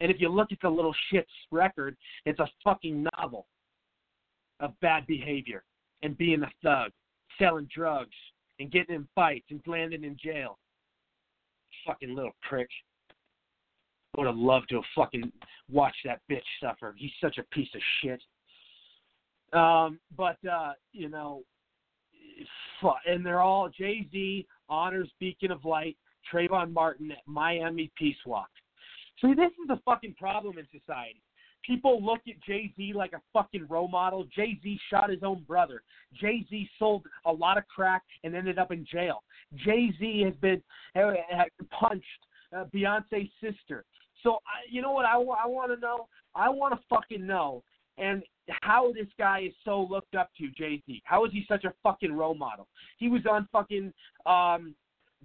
And if you look at the little shit's record, it's a fucking novel of bad behavior and being a thug, selling drugs, and getting in fights and landing in jail. Fucking little prick. I would have loved to have fucking watched that bitch suffer. He's such a piece of shit. Um, but uh, you know, fuck. and they're all Jay Z honors Beacon of Light, Trayvon Martin at Miami Peace Walk. See, this is the fucking problem in society. People look at Jay Z like a fucking role model. Jay Z shot his own brother. Jay Z sold a lot of crack and ended up in jail. Jay Z has been uh, punched uh, Beyonce's sister. So, I, you know what I, I want to know? I want to fucking know. And how this guy is so looked up to, Jay Z. How is he such a fucking role model? He was on fucking um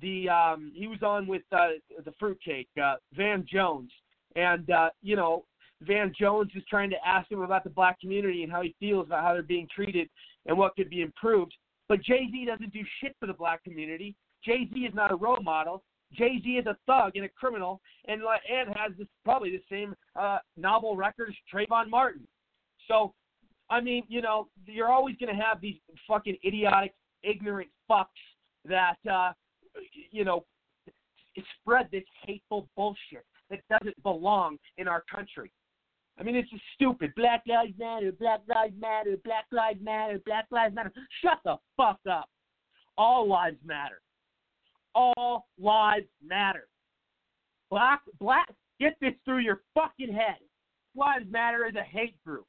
the um he was on with uh the fruitcake, uh Van Jones. And uh, you know, Van Jones is trying to ask him about the black community and how he feels about how they're being treated and what could be improved. But Jay Z doesn't do shit for the black community. Jay Z is not a role model. Jay Z is a thug and a criminal, and and has this, probably the same uh, novel record as Trayvon Martin. So, I mean, you know, you're always going to have these fucking idiotic, ignorant fucks that, uh, you know, spread this hateful bullshit that doesn't belong in our country. I mean, it's just stupid. Black Lives Matter, Black Lives Matter, Black Lives Matter, Black Lives Matter. Shut the fuck up. All lives matter. All lives matter. Black, black, get this through your fucking head. Lives Matter is a hate group.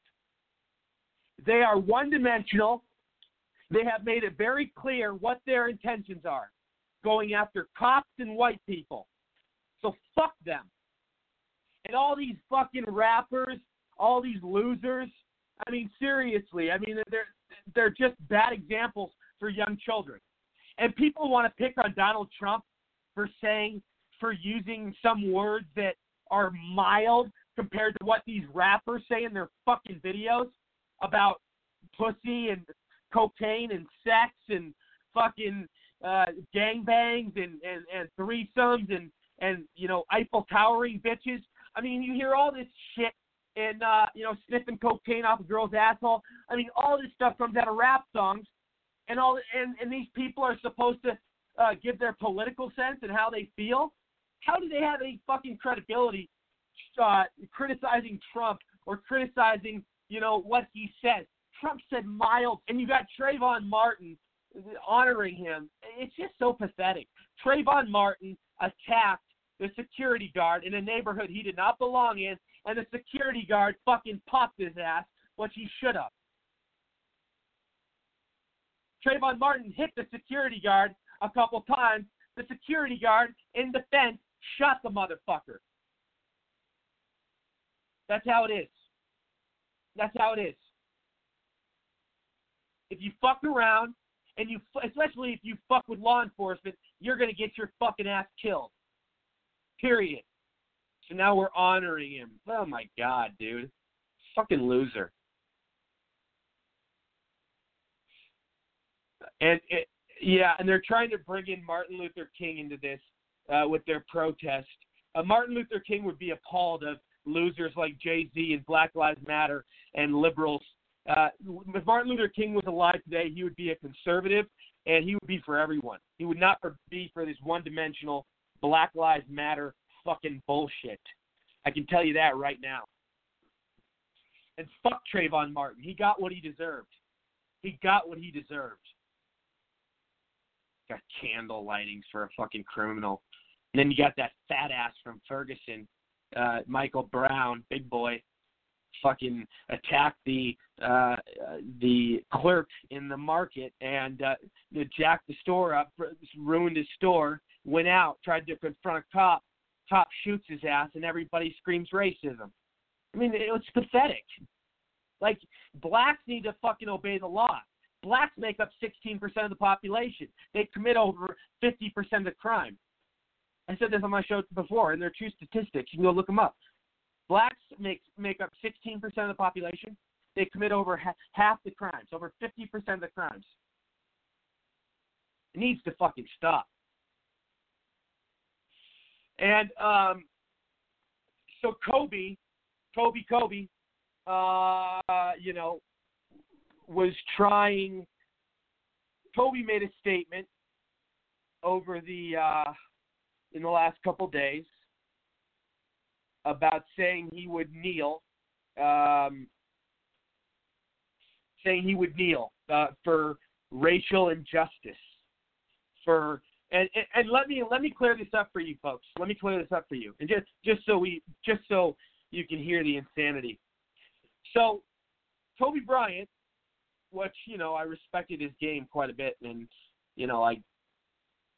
They are one dimensional. They have made it very clear what their intentions are going after cops and white people. So fuck them. And all these fucking rappers, all these losers. I mean, seriously. I mean, they're they're just bad examples for young children. And people want to pick on Donald Trump for saying, for using some words that are mild compared to what these rappers say in their fucking videos about pussy and cocaine and sex and fucking uh, gangbangs and, and, and threesomes and, and, you know, Eiffel Towering bitches. I mean, you hear all this shit and, uh, you know, sniffing cocaine off a girl's asshole. I mean, all this stuff comes out of rap songs and all, and, and these people are supposed to uh, give their political sense and how they feel. How do they have any fucking credibility uh, criticizing Trump or criticizing you know, what he said. Trump said mild, and you got Trayvon Martin honoring him. It's just so pathetic. Trayvon Martin attacked the security guard in a neighborhood he did not belong in, and the security guard fucking popped his ass, which he should have. Trayvon Martin hit the security guard a couple times. The security guard, in defense, shot the motherfucker. That's how it is. That's how it is. If you fuck around and you, especially if you fuck with law enforcement, you're gonna get your fucking ass killed. Period. So now we're honoring him. Oh my god, dude, fucking loser. And it, yeah, and they're trying to bring in Martin Luther King into this uh, with their protest. Uh, Martin Luther King would be appalled of losers like Jay Z and Black Lives Matter and liberals. Uh, if Martin Luther King was alive today, he would be a conservative and he would be for everyone. He would not be for this one dimensional Black Lives Matter fucking bullshit. I can tell you that right now. And fuck Trayvon Martin. He got what he deserved. He got what he deserved. Got candle lightings for a fucking criminal. And then you got that fat ass from Ferguson uh, Michael Brown, big boy, fucking attacked the uh, the clerk in the market and uh, jacked the store up, ruined his store, went out, tried to confront a cop. Cop shoots his ass, and everybody screams racism. I mean, it was pathetic. Like blacks need to fucking obey the law. Blacks make up 16% of the population. They commit over 50% of the crime. I said this on my show before, and they're true statistics. You can go look them up. Blacks make make up 16% of the population. They commit over ha- half the crimes, over 50% of the crimes. It needs to fucking stop. And um, so Kobe, Kobe, Kobe, uh, you know, was trying. Kobe made a statement over the uh, in the last couple days about saying he would kneel, um, saying he would kneel uh, for racial injustice, for and, and and let me let me clear this up for you folks. Let me clear this up for you, and just just so we just so you can hear the insanity. So, Kobe Bryant, which you know I respected his game quite a bit, and you know I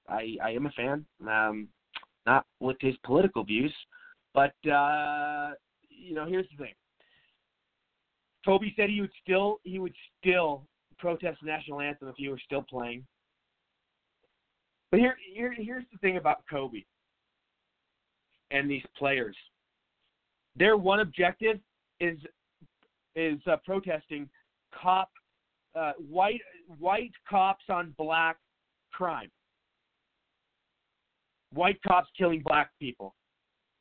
I I am a fan. Um, not with his political views, but uh, you know here's the thing. Kobe said he would still he would still protest the national anthem if he were still playing. But here, here here's the thing about Kobe and these players. Their one objective is is uh, protesting cop uh, white white cops on black crime. White cops killing black people.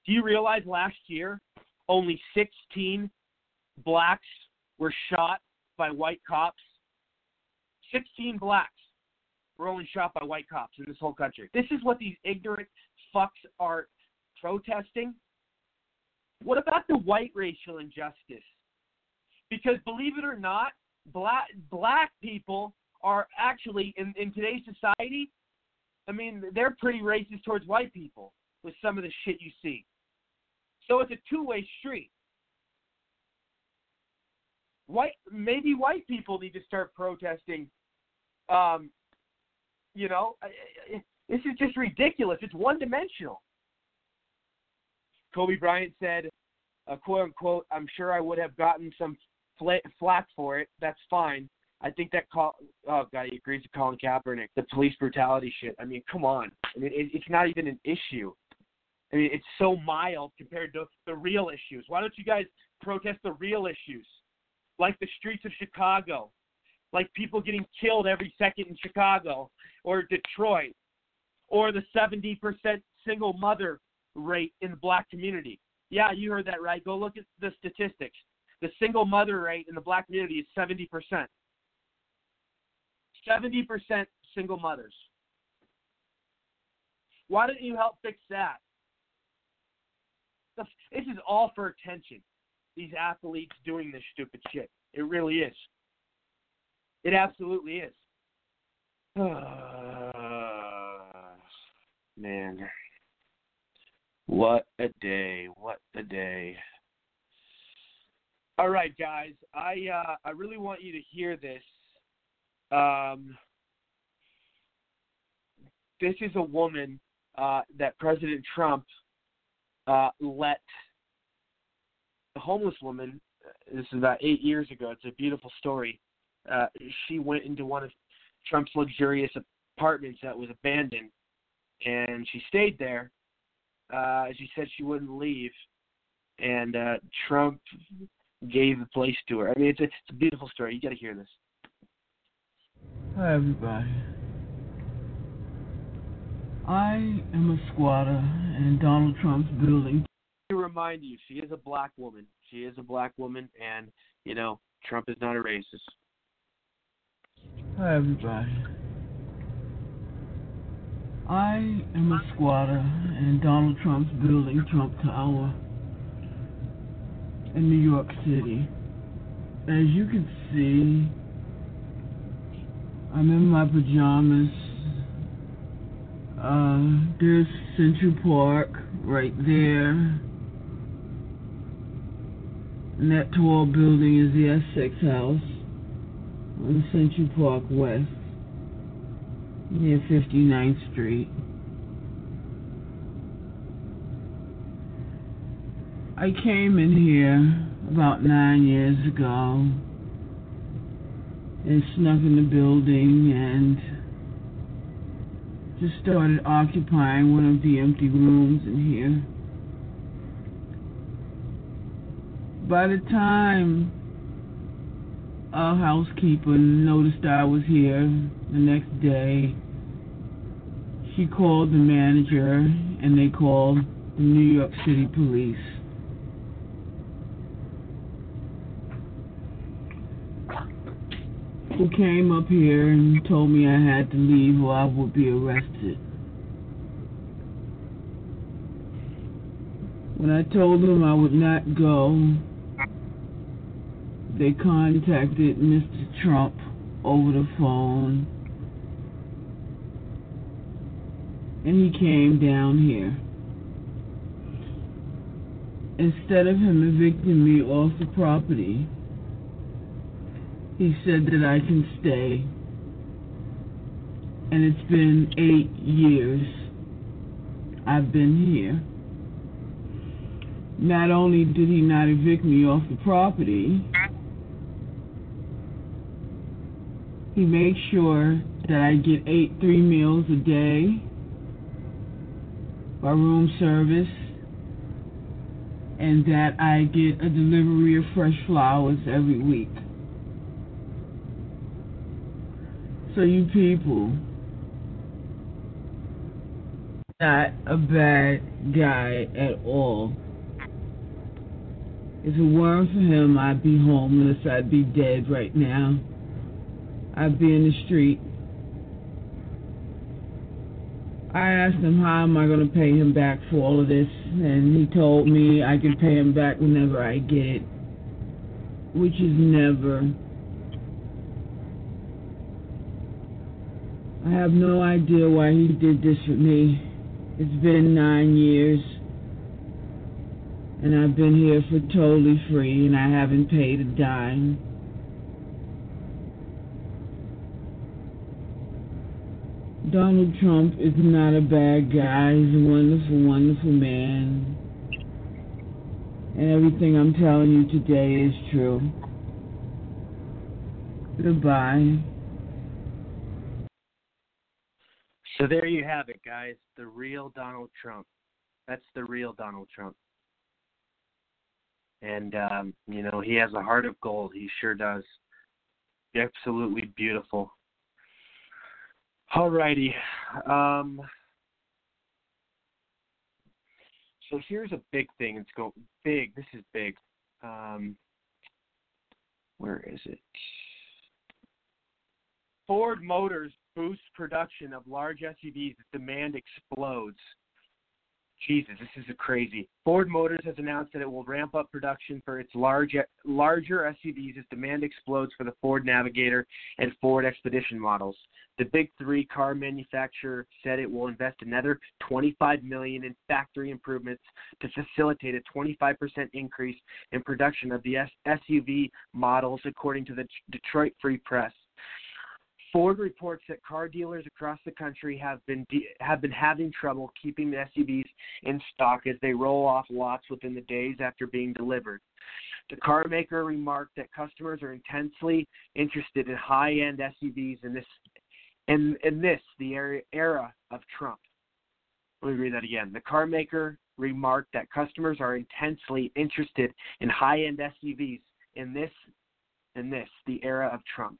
Do you realize last year only 16 blacks were shot by white cops? 16 blacks were only shot by white cops in this whole country. This is what these ignorant fucks are protesting. What about the white racial injustice? Because believe it or not, black black people are actually in, in today's society, I mean, they're pretty racist towards white people with some of the shit you see. So it's a two-way street. White maybe white people need to start protesting um, you know, this is just ridiculous. It's one dimensional. Kobe Bryant said, uh, quote unquote, I'm sure I would have gotten some flack for it. That's fine. I think that call. Oh God, he agrees with Colin Kaepernick. The police brutality shit. I mean, come on. I mean, it, it's not even an issue. I mean, it's so mild compared to the real issues. Why don't you guys protest the real issues, like the streets of Chicago, like people getting killed every second in Chicago or Detroit, or the 70% single mother rate in the black community? Yeah, you heard that right. Go look at the statistics. The single mother rate in the black community is 70%. 70% single mothers. Why don't you help fix that? This is all for attention. These athletes doing this stupid shit. It really is. It absolutely is. (sighs) Man. What a day. What a day. All right, guys. I uh, I really want you to hear this. Um, this is a woman uh, that President Trump uh, let a homeless woman. This is about eight years ago. It's a beautiful story. Uh, she went into one of Trump's luxurious apartments that was abandoned, and she stayed there. Uh, she said she wouldn't leave, and uh, Trump gave the place to her. I mean, it's a, it's a beautiful story. You got to hear this. Hi, everybody. I am a squatter in Donald Trump's building. To remind you, she is a black woman. She is a black woman, and you know Trump is not a racist. Hi, everybody. I am a squatter in Donald Trump's building, Trump Tower, in New York City. As you can see, I'm in my pajamas. Uh, there's Central Park right there. And that tall building is the Essex House on Central Park West near 59th Street. I came in here about nine years ago and snuck in the building and just started occupying one of the empty rooms in here. By the time a housekeeper noticed I was here the next day, she called the manager and they called the New York City police. Who came up here and told me I had to leave or I would be arrested. When I told them I would not go, they contacted Mr. Trump over the phone and he came down here. Instead of him evicting me off the property, he said that I can stay. And it's been eight years I've been here. Not only did he not evict me off the property, he made sure that I get eight three meals a day by room service and that I get a delivery of fresh flowers every week. So you people, not a bad guy at all. If it weren't for him, I'd be homeless. I'd be dead right now. I'd be in the street. I asked him how am I going to pay him back for all of this, and he told me I can pay him back whenever I get it, which is never. I have no idea why he did this with me. It's been nine years, and I've been here for totally free, and I haven't paid a dime. Donald Trump is not a bad guy. He's a wonderful, wonderful man. And everything I'm telling you today is true. Goodbye. So there you have it, guys. The real Donald Trump. That's the real Donald Trump. And, um, you know, he has a heart of gold. He sure does. Absolutely beautiful. Alrighty. Um, so here's a big thing. It's go big. This is big. Um, where is it? Ford Motors boosts production of large SUVs as demand explodes. Jesus, this is crazy. Ford Motors has announced that it will ramp up production for its large, larger SUVs as demand explodes for the Ford Navigator and Ford Expedition models. The big three car manufacturer said it will invest another 25 million in factory improvements to facilitate a 25% increase in production of the SUV models, according to the Detroit Free Press. Ford reports that car dealers across the country have been de- have been having trouble keeping the SUVs in stock as they roll off lots within the days after being delivered. The car maker remarked that customers are intensely interested in high-end SUVs in this in in this the era, era of Trump. Let me read that again. The car maker remarked that customers are intensely interested in high-end SUVs in this in this the era of Trump.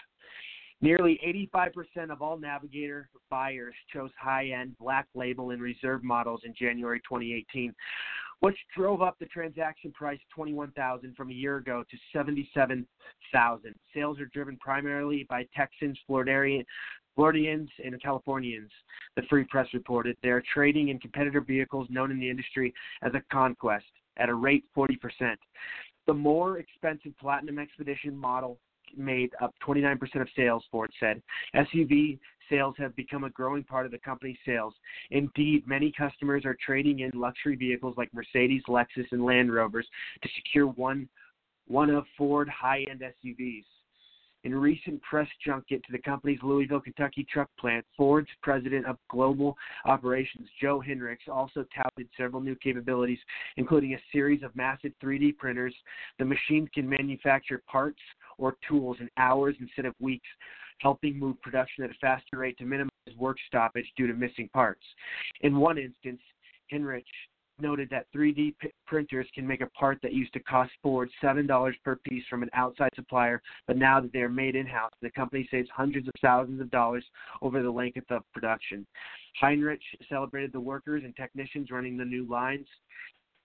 Nearly 85% of all Navigator buyers chose high end black label and reserve models in January 2018, which drove up the transaction price 21,000 from a year ago to 77,000. Sales are driven primarily by Texans, Floridians, Floridians and Californians, the Free Press reported. They are trading in competitor vehicles known in the industry as a conquest at a rate 40%. The more expensive Platinum Expedition model made up 29% of sales, Ford said. SUV sales have become a growing part of the company's sales. Indeed, many customers are trading in luxury vehicles like Mercedes, Lexus, and Land Rovers to secure one one of Ford high-end SUVs. In a recent press junket to the company's Louisville, Kentucky truck plant, Ford's president of global operations, Joe Hinrichs, also touted several new capabilities, including a series of massive 3D printers. The machines can manufacture parts or tools in hours instead of weeks, helping move production at a faster rate to minimize work stoppage due to missing parts. In one instance, Hinrich noted that 3D p- printers can make a part that used to cost Ford $7 per piece from an outside supplier, but now that they are made in house, the company saves hundreds of thousands of dollars over the length of production. Heinrich celebrated the workers and technicians running the new lines.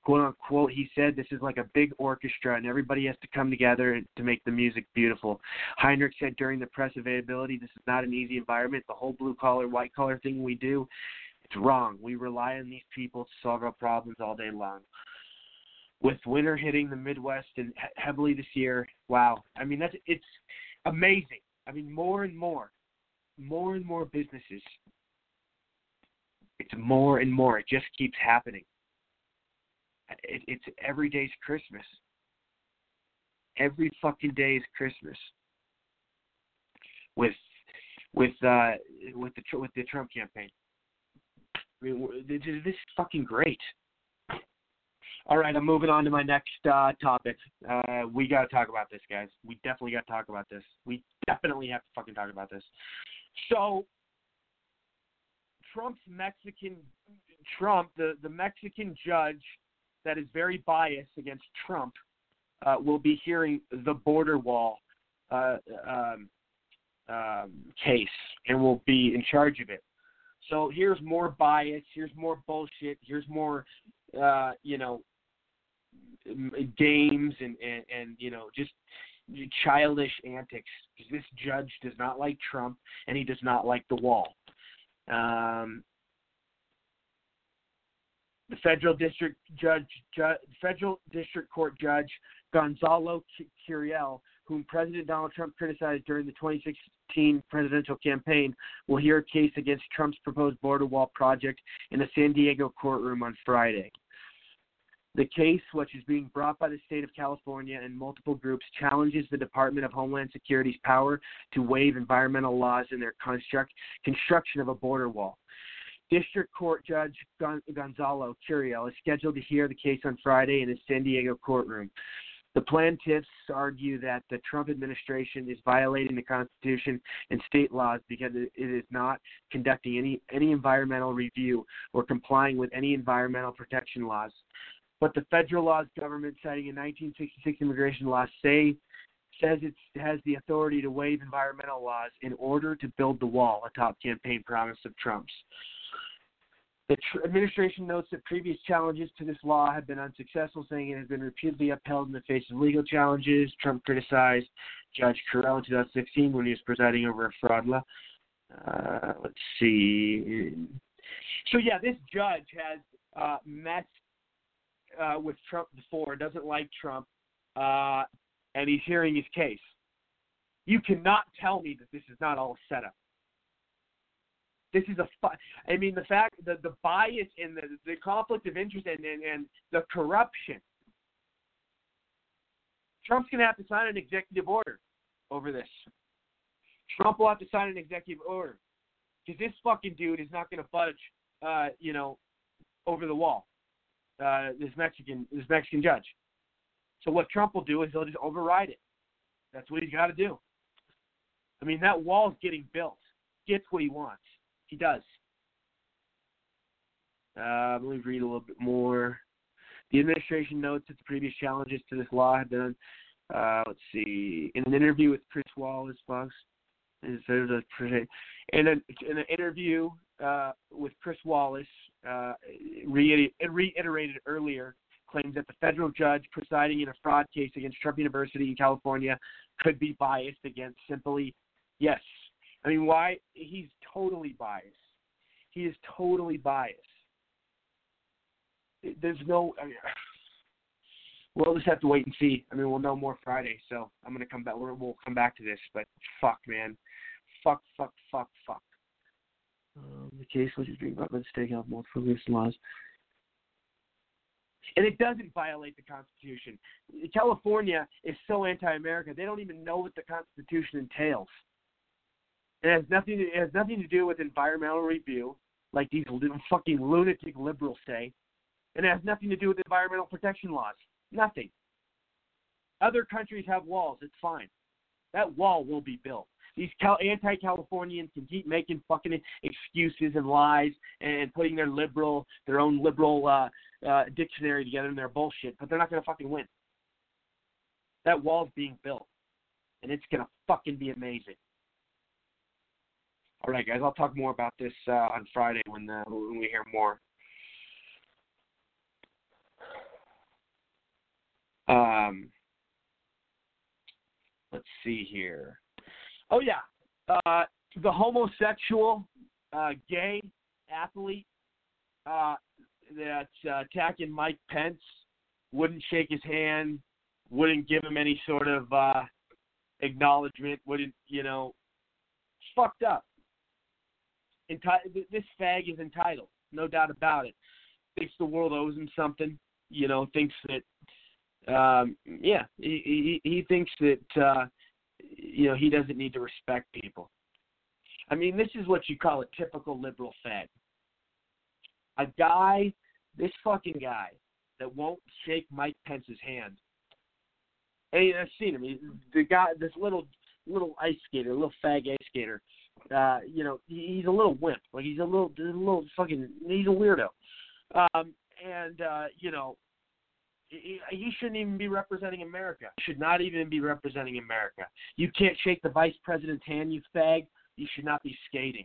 Quote unquote, he said, This is like a big orchestra and everybody has to come together to make the music beautiful. Heinrich said during the press availability, This is not an easy environment. The whole blue collar, white collar thing we do, it's wrong. We rely on these people to solve our problems all day long. With winter hitting the Midwest and he- heavily this year, wow. I mean, that's it's amazing. I mean, more and more, more and more businesses. It's more and more. It just keeps happening. It, it's every day's Christmas. Every fucking day is Christmas. With with uh with the with the Trump campaign. Mean, this is this is fucking great. All right, I'm moving on to my next uh, topic. Uh, we got to talk about this, guys. We definitely got to talk about this. We definitely have to fucking talk about this. So, Trump's Mexican Trump, the the Mexican judge that is very biased against Trump, uh, will be hearing the border wall uh, um, um, case and will be in charge of it. So here's more bias. Here's more bullshit. Here's more, uh, you know, games and, and and you know just childish antics. This judge does not like Trump and he does not like the wall. Um, the federal district judge, ju- federal district court judge Gonzalo Curiel, whom President Donald Trump criticized during the 2016 presidential campaign, will hear a case against Trump's proposed border wall project in a San Diego courtroom on Friday. The case, which is being brought by the state of California and multiple groups, challenges the Department of Homeland Security's power to waive environmental laws in their construct, construction of a border wall. District Court Judge Gon- Gonzalo Curiel is scheduled to hear the case on Friday in his San Diego courtroom. The plaintiffs argue that the Trump administration is violating the Constitution and state laws because it is not conducting any, any environmental review or complying with any environmental protection laws. But the federal laws government, citing a 1966 immigration law, say says it has the authority to waive environmental laws in order to build the wall, a top campaign promise of Trump's. The tr- administration notes that previous challenges to this law have been unsuccessful, saying it has been repeatedly upheld in the face of legal challenges. Trump criticized Judge Curiel in 2016 when he was presiding over a fraud law. Uh, let's see. So yeah, this judge has uh, met uh, with Trump before, doesn't like Trump, uh, and he's hearing his case. You cannot tell me that this is not all a setup. This is a I mean the fact the the bias and the the conflict of interest and and, and the corruption. Trump's gonna have to sign an executive order over this. Trump will have to sign an executive order because this fucking dude is not gonna budge. Uh, you know, over the wall. Uh, this Mexican this Mexican judge. So what Trump will do is he'll just override it. That's what he's got to do. I mean that wall's getting built. Gets what he wants. He does. Uh, let me read a little bit more. The administration notes that the previous challenges to this law have been, uh, let's see, in an interview with Chris Wallace, Fox, in an in an interview uh, with Chris Wallace, uh, reiter- reiterated earlier, claims that the federal judge presiding in a fraud case against Trump University in California could be biased against simply, yes. I mean, why? He's totally biased. He is totally biased. There's no. I mean, (sighs) we'll just have to wait and see. I mean, we'll know more Friday, so I'm gonna come back. We'll, we'll come back to this, but fuck, man, fuck, fuck, fuck, fuck. Um, the case being brought by the state health multiple abuse laws. And it doesn't violate the Constitution. California is so anti-America; they don't even know what the Constitution entails. It has nothing. To, it has nothing to do with environmental review, like these fucking lunatic liberals say, and it has nothing to do with environmental protection laws. Nothing. Other countries have walls. It's fine. That wall will be built. These Cal- anti-Californians can keep making fucking excuses and lies and putting their liberal, their own liberal uh, uh, dictionary together in their bullshit, but they're not gonna fucking win. That wall's being built, and it's gonna fucking be amazing. All right, guys, I'll talk more about this uh, on Friday when uh, when we hear more. Um, let's see here. Oh yeah, uh, the homosexual uh, gay athlete uh, that's uh, attacking Mike Pence wouldn't shake his hand, wouldn't give him any sort of uh, acknowledgement, wouldn't you know? Fucked up. Enti- this fag is entitled, no doubt about it. Thinks the world owes him something. You know, thinks that um, yeah, he, he he thinks that uh, you know he doesn't need to respect people. I mean, this is what you call a typical liberal fag. A guy, this fucking guy, that won't shake Mike Pence's hand. Hey, I've seen him. He, the guy, this little little ice skater, little fag ice skater. Uh, you know, he's a little wimp. Like he's a little, a little fucking. He's a weirdo. Um, and uh, you know, he shouldn't even be representing America. Should not even be representing America. You can't shake the vice president's hand, you fag. You should not be skating.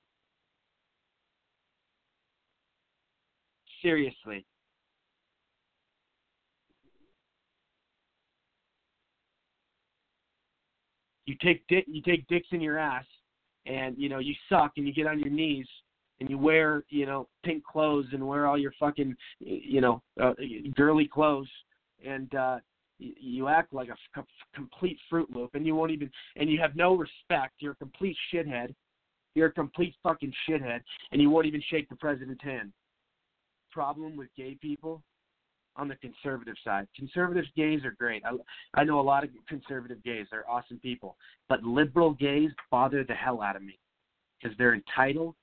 Seriously. You take dick, you take dicks in your ass, and you know you suck, and you get on your knees, and you wear you know pink clothes and wear all your fucking you know uh, girly clothes and uh, you, act like a f- complete Fruit Loop, and you won't even, and you have no respect. You're a complete shithead. You're a complete fucking shithead, and you won't even shake the president's hand. Problem with gay people on the conservative side. Conservative gays are great. I, I know a lot of conservative gays. They're awesome people. But liberal gays bother the hell out of me because they're entitled,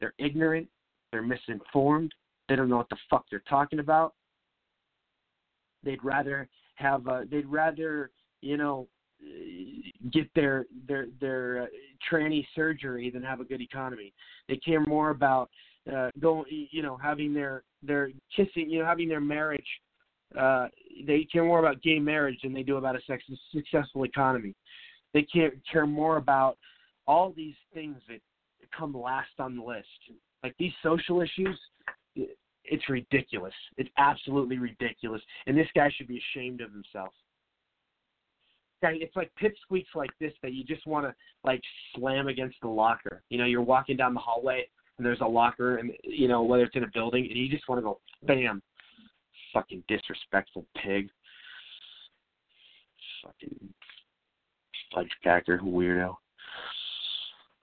they're ignorant, they're misinformed, they don't know what the fuck they're talking about, They'd rather have uh, they'd rather you know get their their their uh, tranny surgery than have a good economy. They care more about uh, going you know having their their kissing you know having their marriage. Uh, they care more about gay marriage than they do about a sex, successful economy. They care care more about all these things that come last on the list, like these social issues it's ridiculous. It's absolutely ridiculous. And this guy should be ashamed of himself. It's like pipsqueaks like this that you just want to like slam against the locker. You know, you're walking down the hallway there's a locker, and you know whether it's in a building, and you just want to go bam, fucking disrespectful pig, fucking fudge packer weirdo.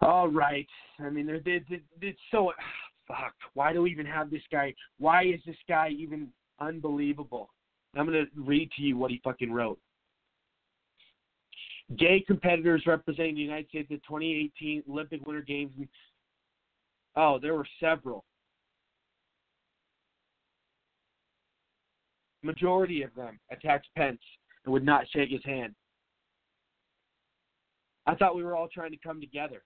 All right. I mean, they're, they're it's so (sighs) fuck, why do we even have this guy? Why is this guy even unbelievable? I'm going to read to you what he fucking wrote. Gay competitors representing the United States at the 2018 Olympic Winter Games. Oh, there were several. Majority of them attacked Pence and would not shake his hand. I thought we were all trying to come together.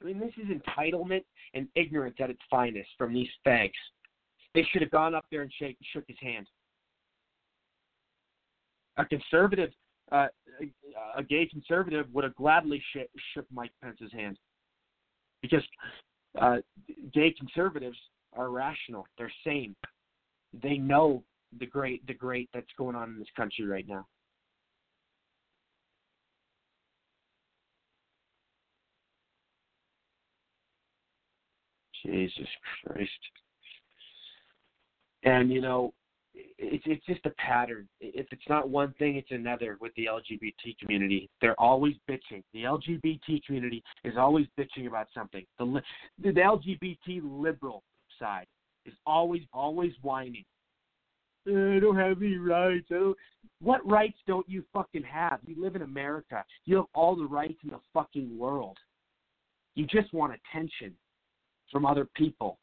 I mean, this is entitlement and ignorance at its finest from these fags. They should have gone up there and shake, shook his hand. A conservative, uh, a gay conservative, would have gladly sh- shook Mike Pence's hand because uh, gay conservatives are rational. They're sane. They know the great, the great that's going on in this country right now. Jesus Christ. And you know, it's it's just a pattern. If it's not one thing, it's another with the LGBT community. They're always bitching. The LGBT community is always bitching about something. The the LGBT liberal side is always always whining. Eh, I don't have any rights. I don't. What rights don't you fucking have? You live in America. You have all the rights in the fucking world. You just want attention from other people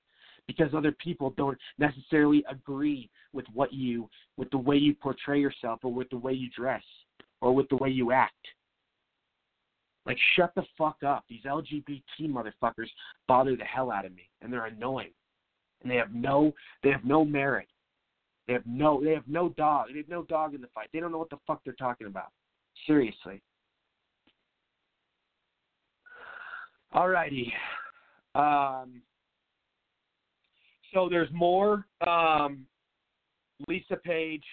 because other people don't necessarily agree with what you with the way you portray yourself or with the way you dress or with the way you act. Like shut the fuck up. These LGBT motherfuckers bother the hell out of me and they're annoying. And they have no they have no merit. They have no they have no dog. They have no dog in the fight. They don't know what the fuck they're talking about. Seriously. Alrighty. Um so there's more um Lisa Page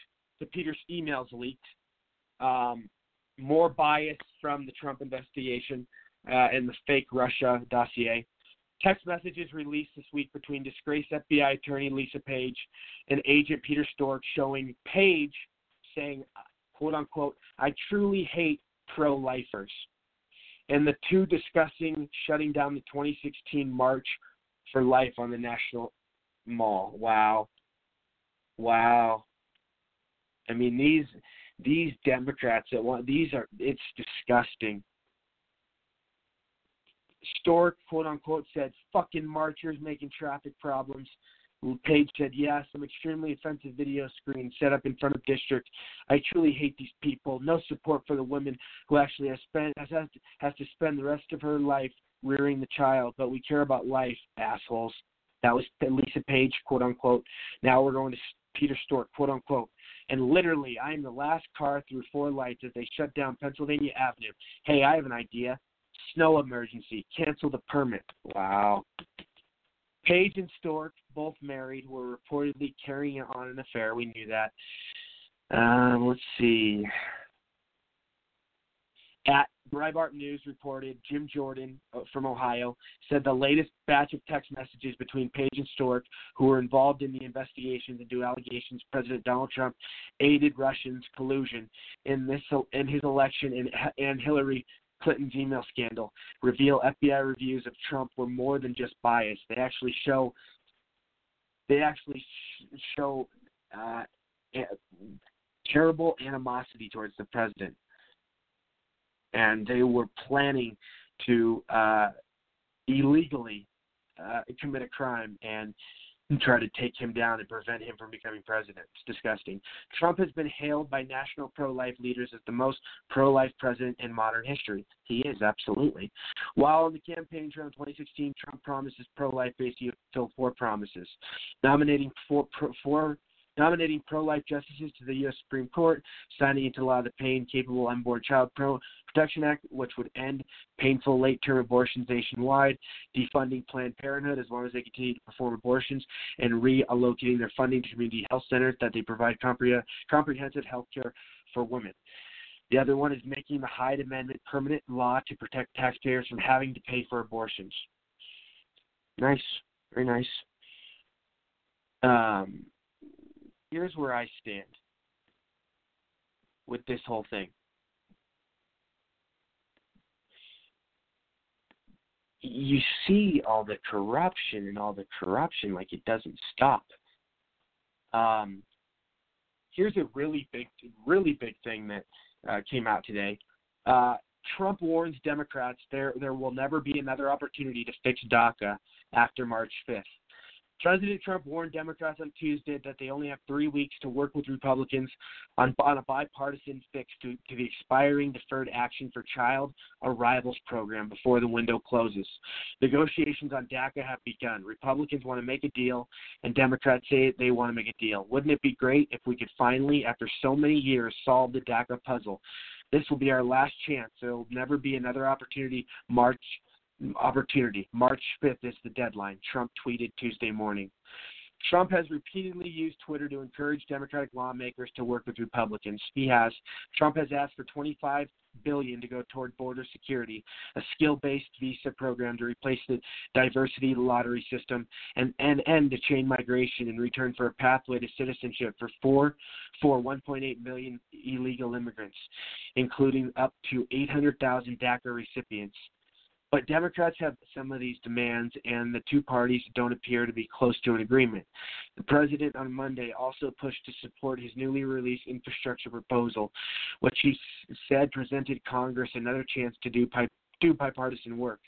to Peter's emails leaked. Um, more bias from the Trump investigation uh, and the fake Russia dossier. Text messages released this week between disgraced FBI attorney Lisa Page and agent Peter Strzok showing Page saying, quote unquote, I truly hate pro lifers. And the two discussing shutting down the 2016 March for Life on the National Mall. Wow. Wow. I mean, these these Democrats that want these are it's disgusting. Strzok, quote unquote, said, fucking marchers making traffic problems. Page said, yes, some extremely offensive video screens set up in front of district. I truly hate these people. No support for the woman who actually has spent has has has to spend the rest of her life rearing the child. But we care about life, assholes. That was Lisa Page, quote unquote. Now we're going to Peter Strzok, quote unquote. And literally, I am the last car through four lights as they shut down Pennsylvania Avenue. Hey, I have an idea. Snow emergency. Cancel the permit. Wow. Page and Strzok, both married, were reportedly carrying on an affair. We knew that. Um, let's see. At Breitbart News reported Jim Jordan uh, from Ohio said the latest batch of text messages between Page and Strzok, who were involved in the investigations into allegations President Donald Trump aided Russians' collusion in this in his election and, and Hillary Clinton's email scandal, reveal FBI reviews of Trump were more than just bias. They actually show they actually show uh, terrible animosity towards the president and they were planning to uh, illegally uh, commit a crime and try to take him down and prevent him from becoming president. It's disgusting. Trump has been hailed by national pro life leaders as the most pro life president in modern history. He is, absolutely. While on the campaign trail in 2016, Trump promises pro life base to fulfill four promises nominating four, four nominating pro-life justices to the U.S. Supreme Court, signing into law the Pain Capable Unborn Child Pro Protection Act, which would end painful late-term abortions nationwide, defunding Planned Parenthood as long as they continue to perform abortions, and reallocating their funding to community health centers that they provide compre- comprehensive health care for women. The other one is making the Hyde Amendment permanent law to protect taxpayers from having to pay for abortions. Nice, very nice. Um, here's where I stand with this whole thing. You see all the corruption and all the corruption like it doesn't stop. Um, here's a really big, really big thing that uh, came out today. Uh, Trump warns Democrats there there will never be another opportunity to fix DACA after March 5th. President Trump warned Democrats on Tuesday that they only have three weeks to work with Republicans on, on a bipartisan fix to, to the expiring Deferred Action for Child Arrivals program before the window closes. Negotiations on DACA have begun. Republicans want to make a deal, and Democrats say they want to make a deal. Wouldn't it be great if we could finally, after so many years, solve the DACA puzzle? This will be our last chance. There will never be another opportunity March opportunity. March 5th is the deadline, Trump tweeted Tuesday morning. Trump has repeatedly used Twitter to encourage Democratic lawmakers to work with Republicans. He has. Trump has asked for 25 billion to go toward border security, a skill-based visa program to replace the diversity lottery system, and, and end to chain migration in return for a pathway to citizenship for four for 1.8 million illegal immigrants, including up to 800,000 DACA recipients. But Democrats have some of these demands, and the two parties don't appear to be close to an agreement. The president on Monday also pushed to support his newly released infrastructure proposal, which he said presented Congress another chance to do, do bipartisan work.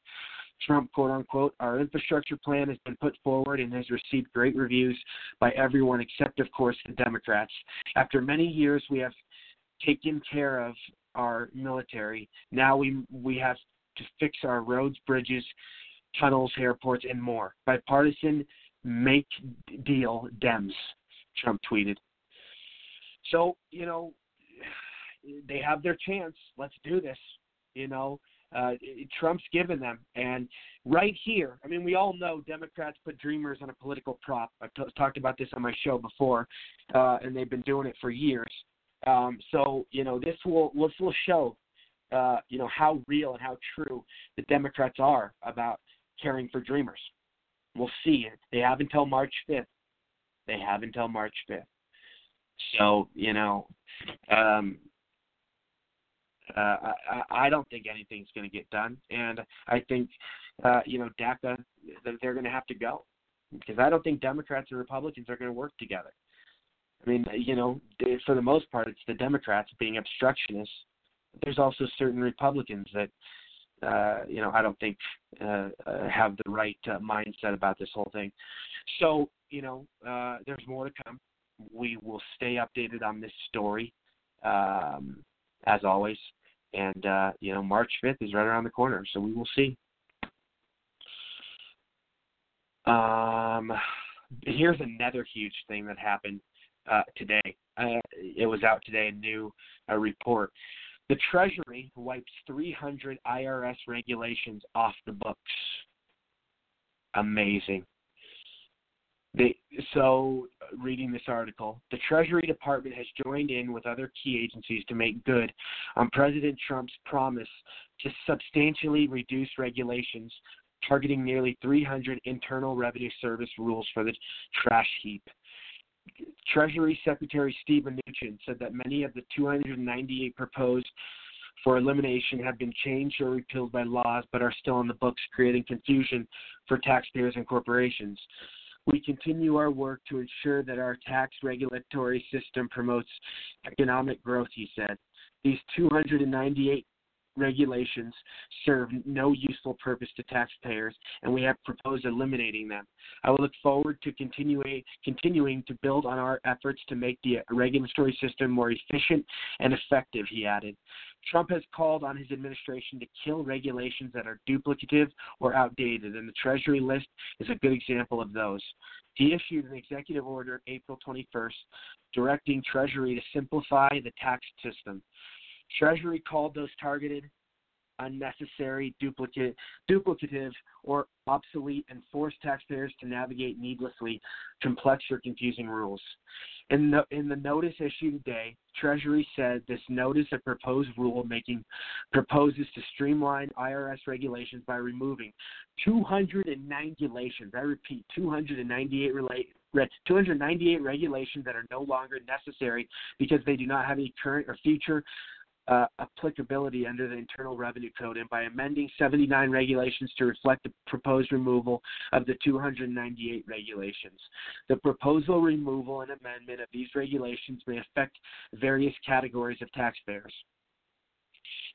Trump, quote unquote, our infrastructure plan has been put forward and has received great reviews by everyone except, of course, the Democrats. After many years, we have taken care of our military. Now we we have to fix our roads, bridges, tunnels, airports, and more. Bipartisan make deal Dems, Trump tweeted. So, you know, they have their chance. Let's do this. You know, uh, Trump's given them. And right here, I mean, we all know Democrats put Dreamers on a political prop. I've t- talked about this on my show before, uh, and they've been doing it for years. Um, so, you know, this will this will show, uh, you know, how real and how true the Democrats are about caring for Dreamers. We'll see. They have until March 5th. They have until March 5th. So, you know, um, uh, I, I don't think anything's going to get done, and I think uh, you know DACA that they're going to have to go because I don't think Democrats and Republicans are going to work together. I mean, you know, for the most part, it's the Democrats being obstructionists. There's also certain Republicans that, uh, you know, I don't think uh, uh, have the right uh, mindset about this whole thing. So, you know, uh, there's more to come. We will stay updated on this story. Um, as always. And uh, you know, March 5th is right around the corner, so we will see. Um, here's another huge thing that happened uh, today. Uh, it was out today, a new uh, report. The Treasury wipes 300 IRS regulations off the books. Amazing. They, so, reading this article, the Treasury Department has joined in with other key agencies to make good on President Trump's promise to substantially reduce regulations targeting nearly 300 Internal Revenue Service rules for the trash heap. Treasury Secretary Steven Mnuchin said that many of the 298 proposed for elimination have been changed or repealed by laws but are still on the books, creating confusion for taxpayers and corporations. We continue our work to ensure that our tax regulatory system promotes economic growth, he said. These 298 regulations serve no useful purpose to taxpayers, and we have proposed eliminating them. I will look forward to continuing, to build on our efforts to make the regulatory system more efficient and effective, he added. Trump has called on his administration to kill regulations that are duplicative or outdated, and the Treasury list is a good example of those. He issued an executive order April 21st directing Treasury to simplify the tax system. Treasury called those targeted unnecessary, duplicate, duplicative, or obsolete, and forced taxpayers to navigate needlessly complex or confusing rules. In the, in the notice issued today, Treasury said this notice of proposed rulemaking proposes to streamline IRS regulations by removing 290 regulations. I repeat, 298 relate, 298 regulations that are no longer necessary because they do not have any current or future uh, applicability under the Internal Revenue Code and by amending 79 regulations to reflect the proposed removal of the 298 regulations. The proposal removal and amendment of these regulations may affect various categories of taxpayers.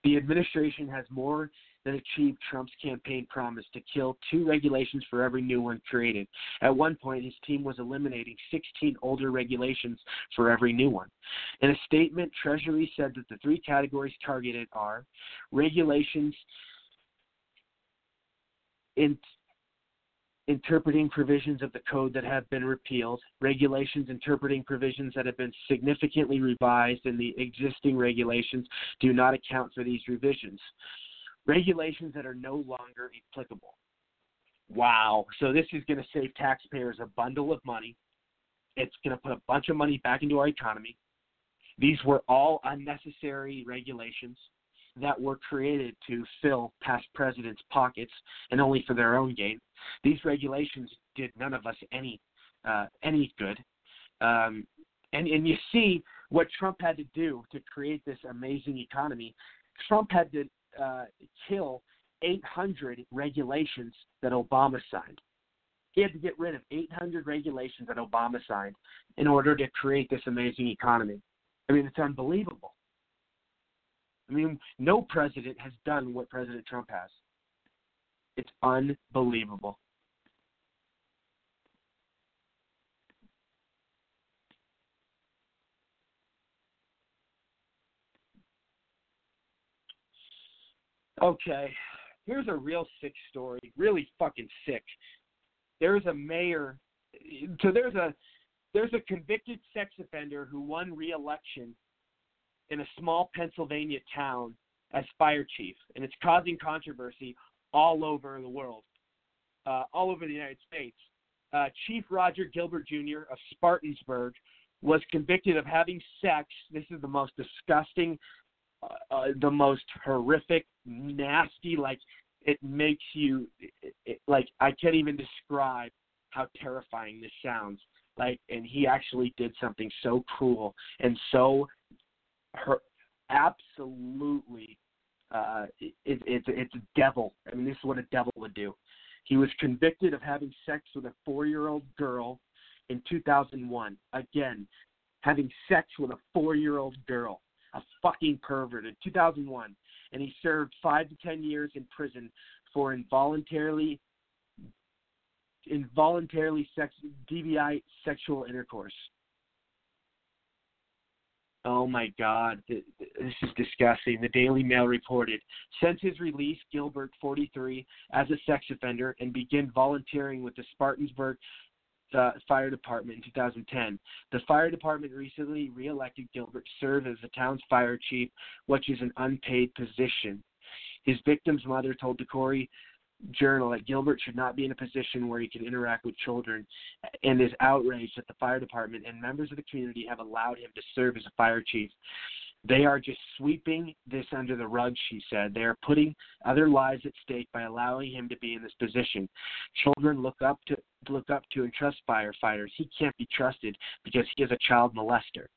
The administration has more that achieved Trump's campaign promise to kill two regulations for every new one created. At one point, his team was eliminating 16 older regulations for every new one. In a statement, Treasury said that the three categories targeted are regulations in interpreting provisions of the code that have been repealed, regulations interpreting provisions that have been significantly revised, and the existing regulations do not account for these revisions regulations that are no longer applicable. Wow. So this is going to save taxpayers a bundle of money. It's going to put a bunch of money back into our economy. These were all unnecessary regulations that were created to fill past presidents' pockets and only for their own gain. These regulations did none of us any uh, any good. Um, and and you see what Trump had to do to create this amazing economy. Trump had to uh, kill 800 regulations that Obama signed. He had to get rid of 800 regulations that Obama signed in order to create this amazing economy. I mean, it's unbelievable. I mean, no president has done what President Trump has. It's unbelievable. Okay, here's a real sick story. Really fucking sick. There's a mayor. So there's a there's a convicted sex offender who won re-election in a small Pennsylvania town as fire chief, and it's causing controversy all over the world, uh, all over the United States. Uh, chief Roger Gilbert Jr. of Spartansburg was convicted of having sex. This is the most disgusting, uh, uh, the most horrific, nasty. Like it makes you, it, it, like I can't even describe how terrifying this sounds. Like, and he actually did something so cruel and so her absolutely uh it, it, it's it's a devil i mean this is what a devil would do he was convicted of having sex with a four year old girl in 2001 again having sex with a four year old girl a fucking pervert in 2001 and he served five to ten years in prison for involuntarily involuntarily sex DVI sexual intercourse. Oh my God, this is disgusting. The Daily Mail reported since his release, Gilbert, 43, as a sex offender and began volunteering with the Spartansburg uh, Fire Department in 2010. The fire department recently reelected Gilbert to serve as the town's fire chief, which is an unpaid position. His victim's mother told the Corry Journal that Gilbert should not be in a position where he can interact with children and is outraged that the fire department and members of the community have allowed him to serve as a fire chief. They are just sweeping this under the rug, she said. They are putting other lives at stake by allowing him to be in this position. Children look up to look up to and trust firefighters. He can't be trusted because he is a child molester.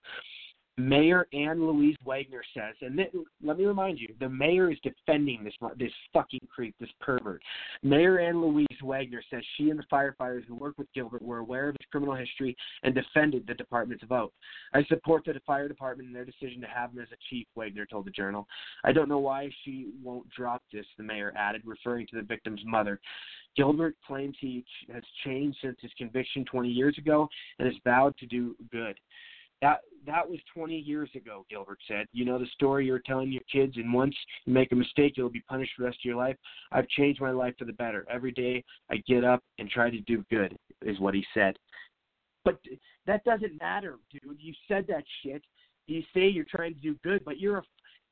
Mayor Ann Louise Wagner says, and th- let me remind you, the mayor is defending this this fucking creep, this pervert. Mayor Ann Louise Wagner says she and the firefighters who worked with Gilbert were aware of his criminal history and defended the department's vote. I support the fire department in their decision to have him as a chief, Wagner told the Journal. I don't know why she won't drop this, the mayor added, referring to the victim's mother. Gilbert claims he has changed since his conviction 20 years ago and has vowed to do good. That that was 20 years ago, Gilbert said. You know the story you're telling your kids, and once you make a mistake, you'll be punished for the rest of your life. I've changed my life for the better. Every day I get up and try to do good, is what he said. But that doesn't matter, dude. You said that shit. You say you're trying to do good, but you're a.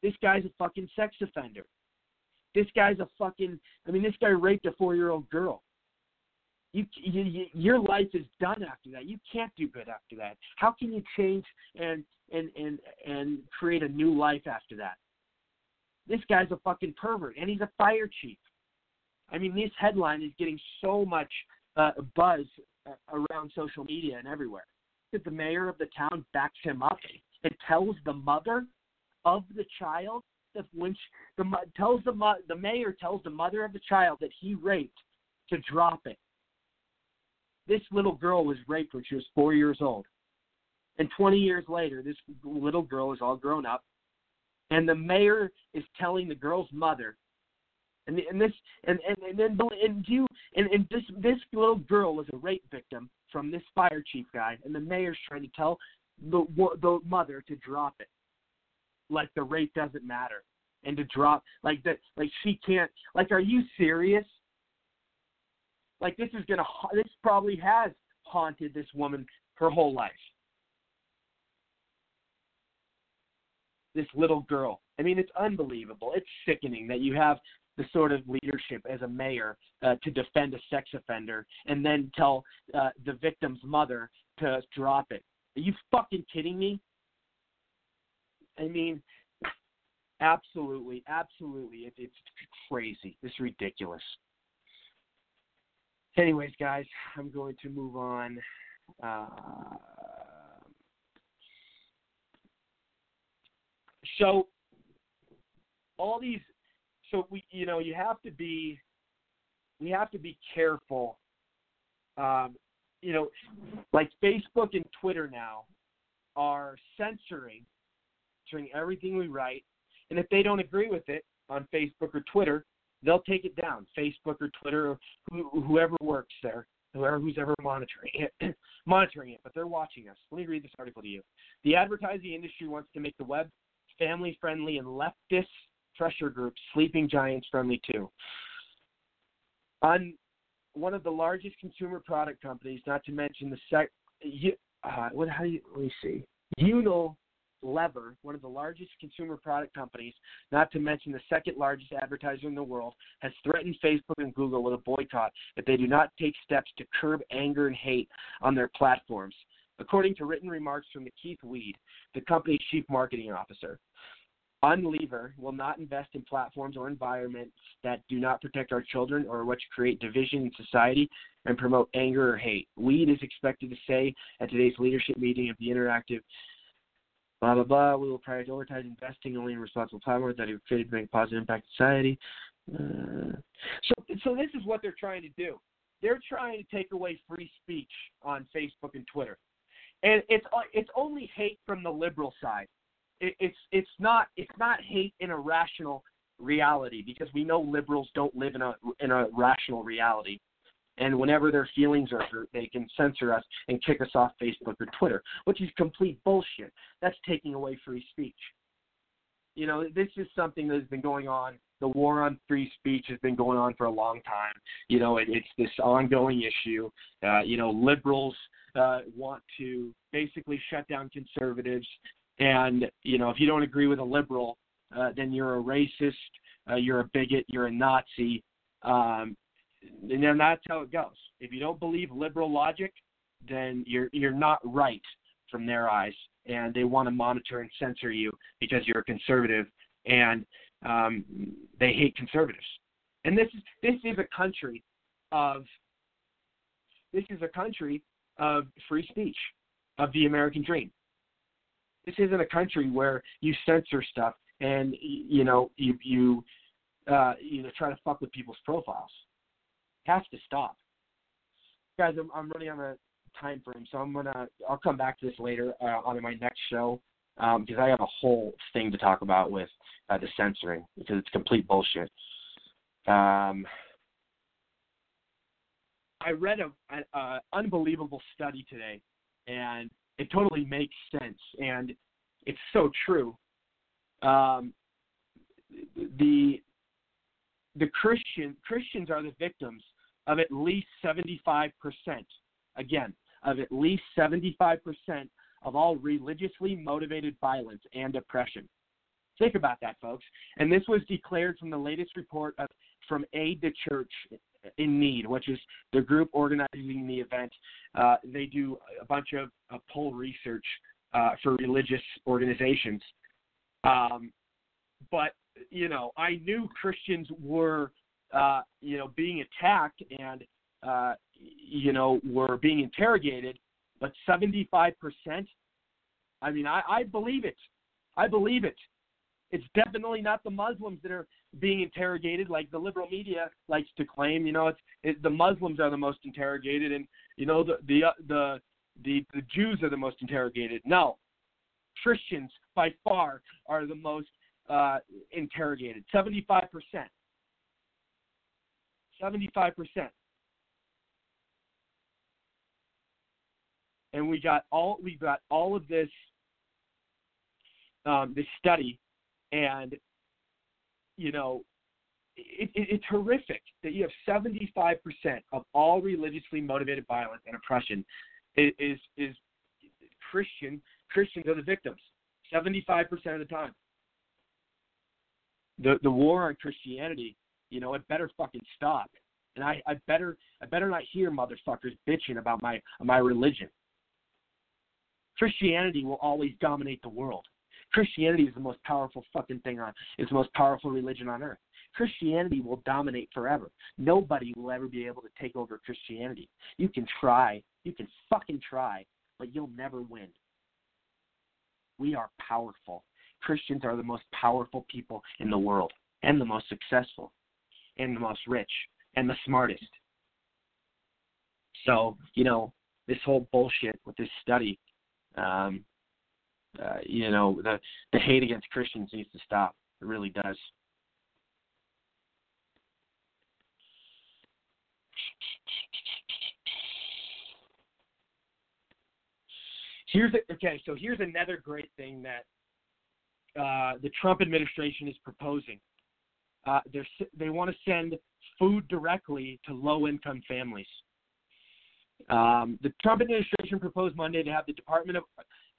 This guy's a fucking sex offender. This guy's a fucking. I mean, this guy raped a four-year-old girl. You, you, you, your life is done after that. You can't do good after that. How can you change and and and and create a new life after that? This guy's a fucking pervert, and he's a fire chief. I mean, this headline is getting so much uh, buzz uh, around social media and everywhere. That the mayor of the town backs him up and tells the mother of the child that when she, the tells the the mayor tells the mother of the child that he raped to drop it this little girl was raped when she was four years old. And 20 years later, this little girl is all grown up, and the mayor is telling the girl's mother, and, and this, and and and then and you, and, and this this little girl was a rape victim from this fire chief guy, and the mayor's trying to tell the the mother to drop it, like the rape doesn't matter, and to drop like that, like she can't. Like, are you serious? Like this is gonna this probably has haunted this woman her whole life. This little girl. I mean, it's unbelievable. It's sickening that you have the sort of leadership as a mayor uh, to defend a sex offender and then tell uh, the victim's mother to drop it. Are you fucking kidding me? I mean, absolutely, absolutely. It, it's crazy. It's ridiculous. Anyways, guys, I'm going to move on. Uh, so, all these so we you know you have to be we have to be careful. Um, you know, like Facebook and Twitter now are censoring, censoring everything we write, and if they don't agree with it on Facebook or Twitter, they'll take it down. Facebook or Twitter or who, whoever works there, whoever who's ever monitoring it, (clears throat) monitoring it. But they're watching us. Let me read this article to you. The advertising industry wants to make the web family friendly and leftist pressure groups, sleeping giants friendly too. On one of the largest consumer product companies, not to mention the sec, uh, what how do you let me see, Unilever, one of the largest consumer product companies, not to mention the second largest advertiser in the world, has threatened Facebook and Google with a boycott if they do not take steps to curb anger and hate on their platforms. According to written remarks from Keith Weed, the company's chief marketing officer. Unilever will not invest in platforms or environments that do not protect our children or which create division in society and promote anger or hate. Weed is expected to say at today's leadership meeting of the interactive blah blah blah. We will prioritize investing only in responsible platforms that have created to make a positive impact on society. Uh, so, so this is what they're trying to do. They're trying to take away free speech on Facebook and Twitter, and it's it's only hate from the liberal side it, it's it's not it's not hate in a rational reality because we know liberals don't live in a in a rational reality. And whenever their feelings are hurt, they can censor us and kick us off Facebook or Twitter, which is complete bullshit. That's taking away free speech. You know, this is something that has been going on. The war on free speech has been going on for a long time. You know, it, it's this ongoing issue. Uh, you know, liberals uh, want to basically shut down conservatives and you know, if you don't agree with a liberal, uh, then you're a racist, uh, you're a bigot, you're a Nazi, um, and then that's how it goes. If you don't believe liberal logic, then you're you're not right from their eyes, and they want to monitor and censor you because you're a conservative, and um, they hate conservatives. And this is this is a country of this is a country of free speech, of the American dream this isn't a country where you censor stuff and you know you you uh, you know try to fuck with people's profiles. Has to stop, guys. I'm, I'm running on a time frame, so I'm gonna I'll come back to this later uh, on my next show um, because I have a whole thing to talk about with uh, the censoring because it's complete bullshit. Um, I read a, an unbelievable study today, and it totally makes sense and it's so true. Um, the the Christian Christians are the victims of at least 75 percent. Again, of at least 75 percent of all religiously motivated violence and oppression. Think about that, folks. And this was declared from the latest report of, from Aid the Church in Need, which is the group organizing the event. Uh, they do a bunch of uh, poll research uh, for religious organizations. Um, but you know, I knew Christians were uh, you know being attacked and uh, you know were being interrogated, but 75 percent. I mean, I, I believe it. I believe it. It's definitely not the Muslims that are being interrogated, like the liberal media likes to claim. You know, it's it, the Muslims are the most interrogated, and you know the the uh, the the the Jews are the most interrogated. No, Christians by far are the most uh, interrogated. Seventy-five percent. Seventy-five percent. And we got all we got all of this um, this study and you know it, it, it's horrific that you have 75% of all religiously motivated violence and oppression is, is, is Christian. Christians are the victims, 75% of the time. The the war on Christianity, you know, it better fucking stop. And I, I better I better not hear motherfuckers bitching about my my religion. Christianity will always dominate the world. Christianity is the most powerful fucking thing on. It's the most powerful religion on earth. Christianity will dominate forever. Nobody will ever be able to take over Christianity. You can try, you can fucking try, but you'll never win. We are powerful. Christians are the most powerful people in the world. and the most successful and the most rich and the smartest. So, you know, this whole bullshit with this study, um, uh, you know, the, the hate against Christians needs to stop. It really does. Here's a, okay. So here's another great thing that uh, the Trump administration is proposing. Uh, they want to send food directly to low-income families. Um, the Trump administration proposed Monday to have the Department of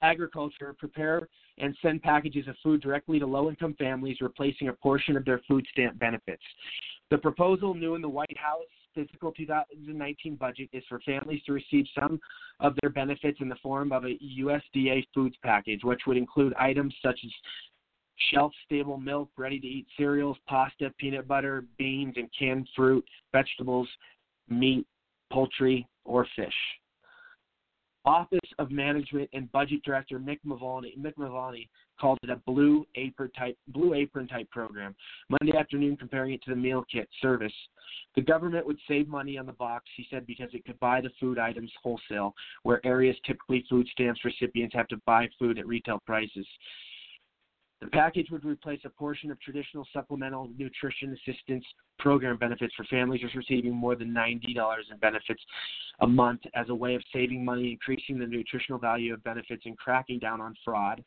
Agriculture prepare and send packages of food directly to low-income families, replacing a portion of their food stamp benefits. The proposal, new in the White House fiscal 2019 budget, is for families to receive some of their benefits in the form of a USDA foods package, which would include items such as shelf stable milk, ready to eat cereals, pasta, peanut butter, beans, and canned fruit, vegetables, meat, poultry, or fish. Office of Management and Budget Director Mick Mulvaney, Mick Mulvaney called it a blue apron type blue apron type program. Monday afternoon, comparing it to the meal kit service. The government would save money on the box, he said, because it could buy the food items wholesale, where areas typically food stamps recipients have to buy food at retail prices. The package would replace a portion of traditional supplemental nutrition assistance program benefits for families receiving more than $90 in benefits a month as a way of saving money, increasing the nutritional value of benefits, and cracking down on fraud.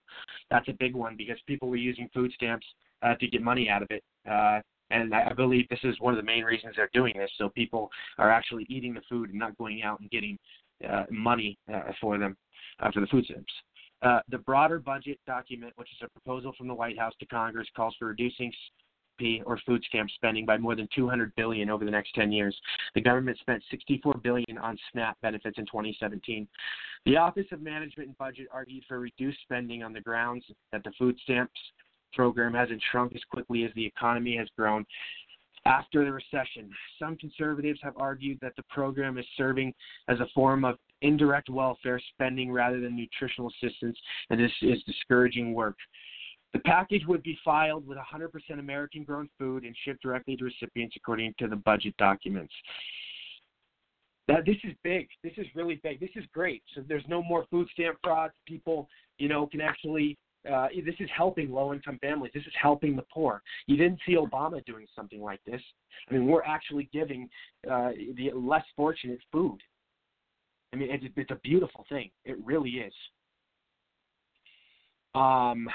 That's a big one because people were using food stamps uh, to get money out of it. Uh, and I believe this is one of the main reasons they're doing this. So people are actually eating the food and not going out and getting uh, money uh, for them uh, for the food stamps. Uh, the broader budget document, which is a proposal from the White House to Congress, calls for reducing or food stamp spending by more than 200 billion over the next 10 years. The government spent 64 billion on SNAP benefits in 2017. The Office of Management and Budget argued for reduced spending on the grounds that the food stamps program hasn't shrunk as quickly as the economy has grown after the recession. Some conservatives have argued that the program is serving as a form of indirect welfare spending rather than nutritional assistance, and this is discouraging work. The package would be filed with 100% American grown food and shipped directly to recipients according to the budget documents. Now, this is big. This is really big. This is great. So there's no more food stamp fraud. People, you know, can actually uh, this is helping low income families. This is helping the poor. You didn't see Obama doing something like this. I mean, we're actually giving uh, the less fortunate food. I mean, it's, it's a beautiful thing. It really is. Um,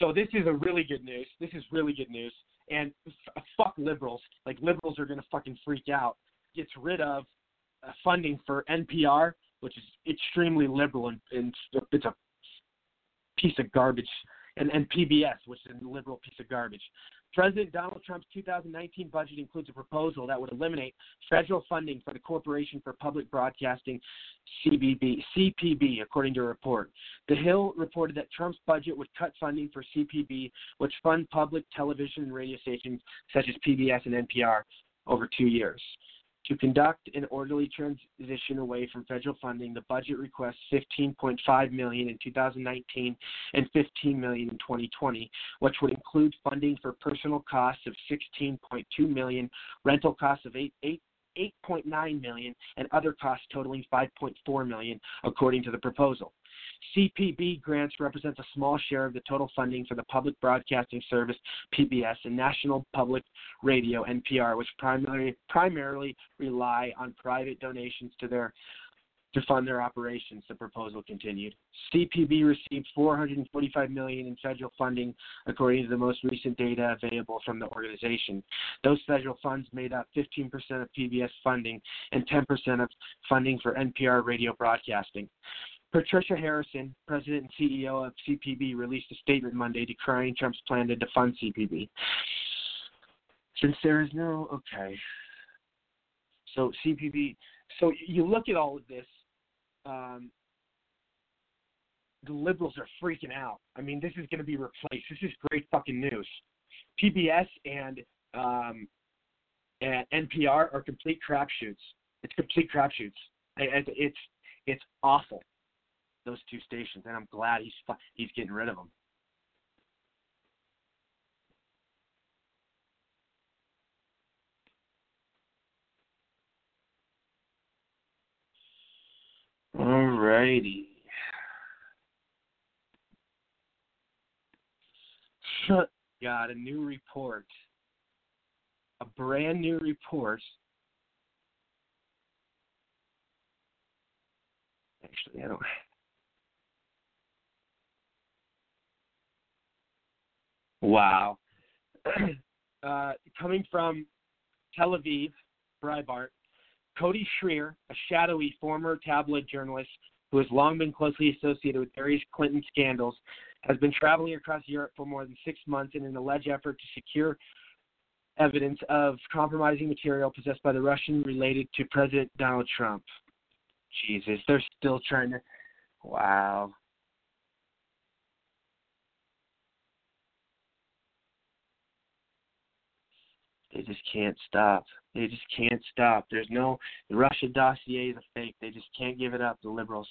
so this is a really good news. This is really good news. And f- fuck liberals. Like liberals are gonna fucking freak out. Gets rid of uh, funding for NPR, which is extremely liberal and, and it's a piece of garbage, and, and PBS, which is a liberal piece of garbage. President Donald Trump's 2019 budget includes a proposal that would eliminate federal funding for the Corporation for Public Broadcasting, CBB, CPB, according to a report. The Hill reported that Trump's budget would cut funding for CPB, which fund public television and radio stations such as PBS and NPR, over two years. To conduct an orderly transition away from federal funding, the budget requests 15.5 million in 2019 and 15 million in 2020, which would include funding for personal costs of 16.2 million, rental costs of 8, 8 8.9 million and other costs totaling 5.4 million according to the proposal. CPB grants represents a small share of the total funding for the Public Broadcasting Service (PBS) and National Public Radio (NPR), which primarily primarily rely on private donations to their to fund their operations, the proposal continued. CPB received 445 million in federal funding according to the most recent data available from the organization. Those federal funds made up 15% of PBS funding and 10% of funding for NPR radio broadcasting. Patricia Harrison, president and CEO of CPB, released a statement Monday decrying Trump's plan to defund CPB. Since there is no okay, so CPB. So you look at all of this. Um, the liberals are freaking out. I mean, this is going to be replaced. This is great fucking news. PBS and um, and NPR are complete crapshoots. It's complete crapshoots. It's it's awful those two stations, and I'm glad he's he's getting rid of them. Alrighty. Got a new report. A brand new report. Actually, I don't. Wow. (clears throat) uh, coming from Tel Aviv, Breitbart, Cody Shearer, a shadowy former tabloid journalist who has long been closely associated with various Clinton scandals, has been traveling across Europe for more than six months in an alleged effort to secure evidence of compromising material possessed by the Russian related to President Donald Trump. Jesus, they're still trying to. Wow. They just can't stop. They just can't stop. There's no the Russia dossier is a fake. They just can't give it up. The liberals,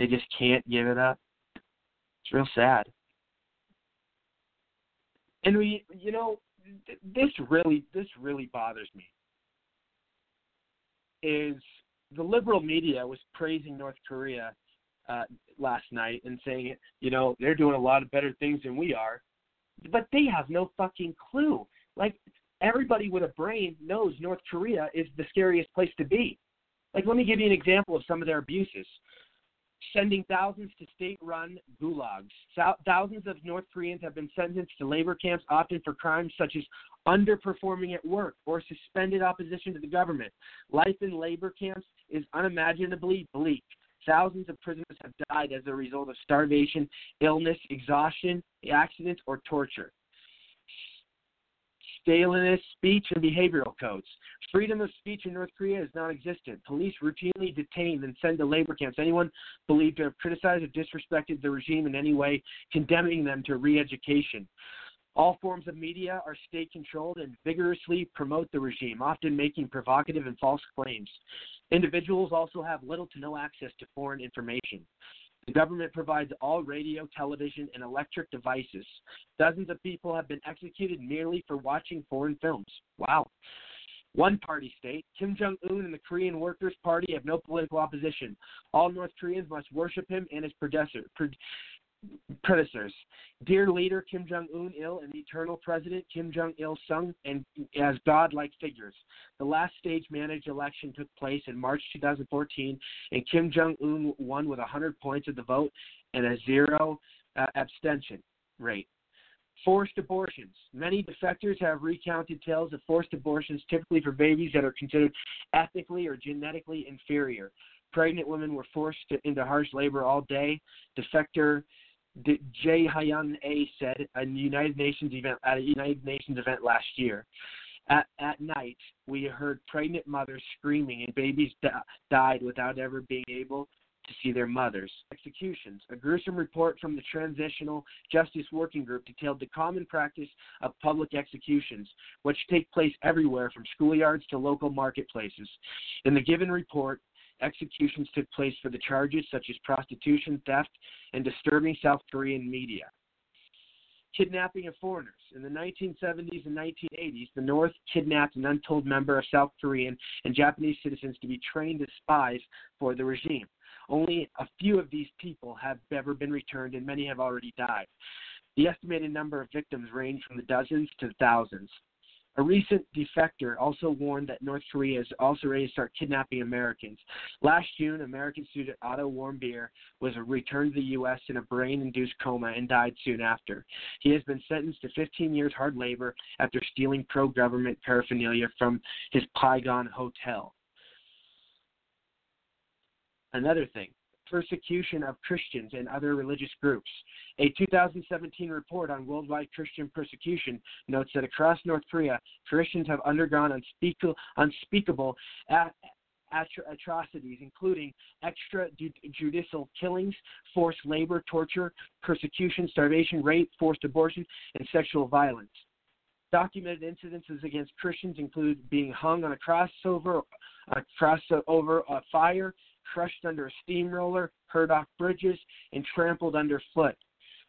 they just can't give it up. It's real sad. And we, you know, th- this really, this really bothers me. Is the liberal media was praising North Korea uh, last night and saying, you know, they're doing a lot of better things than we are, but they have no fucking clue. Like everybody with a brain knows North Korea is the scariest place to be. Like, let me give you an example of some of their abuses. Sending thousands to state run gulags. Thousands of North Koreans have been sentenced to labor camps, often for crimes such as underperforming at work or suspended opposition to the government. Life in labor camps is unimaginably bleak. Thousands of prisoners have died as a result of starvation, illness, exhaustion, accidents, or torture. Stalinist speech and behavioral codes. Freedom of speech in North Korea is non existent. Police routinely detain and send to labor camps anyone believed to have criticized or disrespected the regime in any way, condemning them to re education. All forms of media are state controlled and vigorously promote the regime, often making provocative and false claims. Individuals also have little to no access to foreign information. The government provides all radio, television, and electric devices. Dozens of people have been executed merely for watching foreign films. Wow. One party state, Kim Jong un and the Korean Workers' Party have no political opposition. All North Koreans must worship him and his predecessor, predecessors. Dear leader Kim Jong Un il and eternal president Kim Jong il sung and as godlike figures. The last stage managed election took place in March 2014, and Kim Jong Un won with 100 points of the vote and a zero uh, abstention rate. Forced abortions. Many defectors have recounted tales of forced abortions, typically for babies that are considered ethnically or genetically inferior. Pregnant women were forced to, into harsh labor all day. Defector Jae Hyun A said at a United Nations event at a United Nations event last year. At at night, we heard pregnant mothers screaming, and babies di- died without ever being able to see their mothers. Executions. A gruesome report from the Transitional Justice Working Group detailed the common practice of public executions, which take place everywhere from schoolyards to local marketplaces. In the given report, executions took place for the charges such as prostitution, theft, and disturbing South Korean media. Kidnapping of foreigners. In the 1970s and 1980s, the North kidnapped an untold number of South Korean and Japanese citizens to be trained as spies for the regime. Only a few of these people have ever been returned, and many have already died. The estimated number of victims range from the dozens to the thousands. A recent defector also warned that North Korea is also ready to start kidnapping Americans. Last June, American student Otto Warmbier was returned to the U.S. in a brain induced coma and died soon after. He has been sentenced to 15 years hard labor after stealing pro government paraphernalia from his Pygon hotel. Another thing persecution of Christians and other religious groups. A 2017 report on worldwide Christian persecution notes that across North Korea, Christians have undergone unspeakable, unspeakable atrocities, including extrajudicial killings, forced labor, torture, persecution, starvation, rape, forced abortion, and sexual violence. Documented incidences against Christians include being hung on a crossover, a crossover a fire, crushed under a steamroller, hurt off bridges, and trampled underfoot.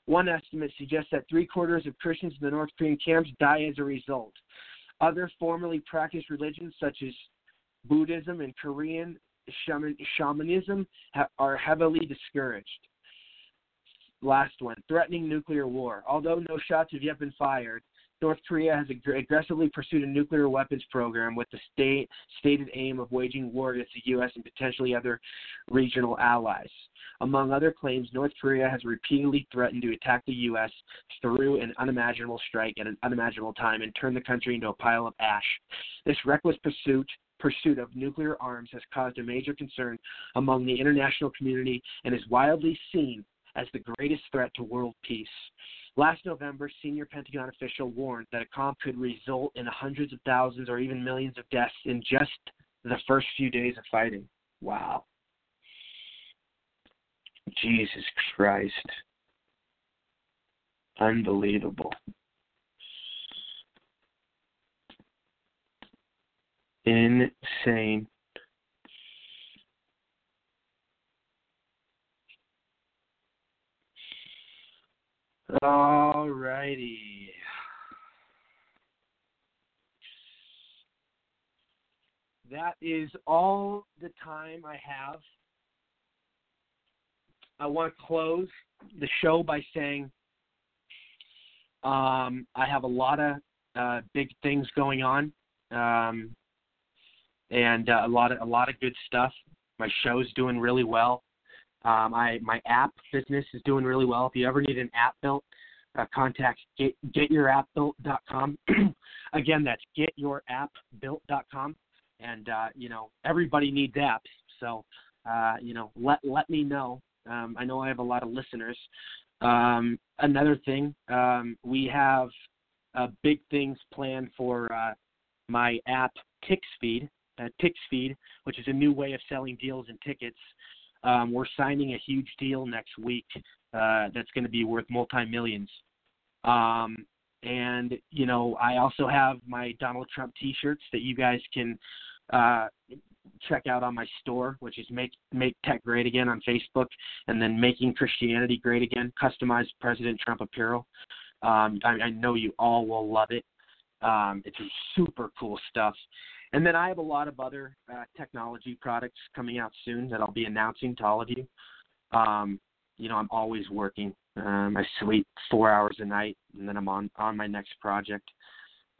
One estimate suggests that three quarters of Christians in the North Korean camps die as a result. Other formerly practiced religions, such as Buddhism and Korean shaman, shamanism, ha- are heavily discouraged. Last one threatening nuclear war. Although no shots have yet been fired, North Korea has ag- aggressively pursued a nuclear weapons program with the state, stated aim of waging war against the U.S. and potentially other regional allies. Among other claims, North Korea has repeatedly threatened to attack the U.S. through an unimaginable strike at an unimaginable time and turn the country into a pile of ash. This reckless pursuit pursuit of nuclear arms has caused a major concern among the international community and is widely seen as the greatest threat to world peace. Last November, senior Pentagon official warned that a calm could result in hundreds of thousands or even millions of deaths in just the first few days of fighting. Wow. Jesus Christ. Unbelievable. Insane. Alrighty. That is all the time I have. I want to close the show by saying um, I have a lot of uh, big things going on, um, and uh, a lot of a lot of good stuff. My show's doing really well. Um, I my app business is doing really well. If you ever need an app built, uh, contact get, getyourappbuilt.com. (clears throat) Again, that's getyourappbuilt.com. And uh, you know everybody needs apps, so uh, you know let let me know. Um, I know I have a lot of listeners. Um, another thing, um, we have uh, big things planned for uh, my app TixFeed, uh, which is a new way of selling deals and tickets. Um, we're signing a huge deal next week uh, that's going to be worth multi millions. Um, and you know, I also have my Donald Trump T-shirts that you guys can uh, check out on my store, which is make make tech great again on Facebook, and then making Christianity great again, customized President Trump apparel. Um, I, I know you all will love it. Um, it's super cool stuff. And then I have a lot of other uh, technology products coming out soon that I'll be announcing to all of you. Um, you know, I'm always working. Um, I sleep four hours a night, and then I'm on on my next project.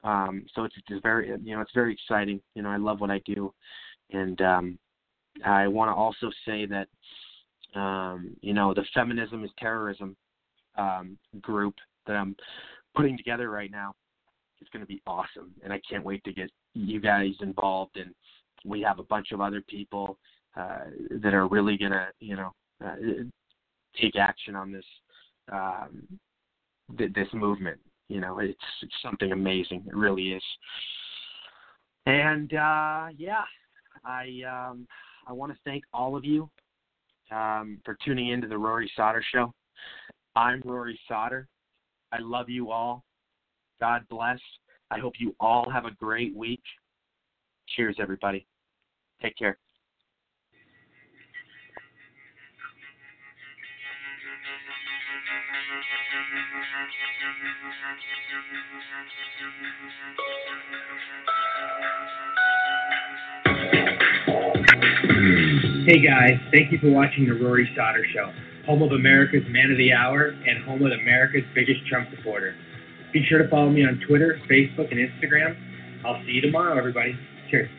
Um, so it's very you know it's very exciting. You know, I love what I do, and um, I want to also say that um, you know the feminism is terrorism um, group that I'm putting together right now is going to be awesome, and I can't wait to get you guys involved. And we have a bunch of other people uh, that are really to you know uh, take action on this um, th- this movement. You know, it's, it's something amazing. It really is. And uh, yeah, I um, I want to thank all of you um, for tuning into the Rory Sauter Show. I'm Rory Sauter. I love you all. God bless. I hope you all have a great week. Cheers, everybody. Take care. Hey guys, thank you for watching the Rory Sauter Show, home of America's Man of the Hour and home of America's biggest Trump supporter. Be sure to follow me on Twitter, Facebook, and Instagram. I'll see you tomorrow, everybody. Cheers.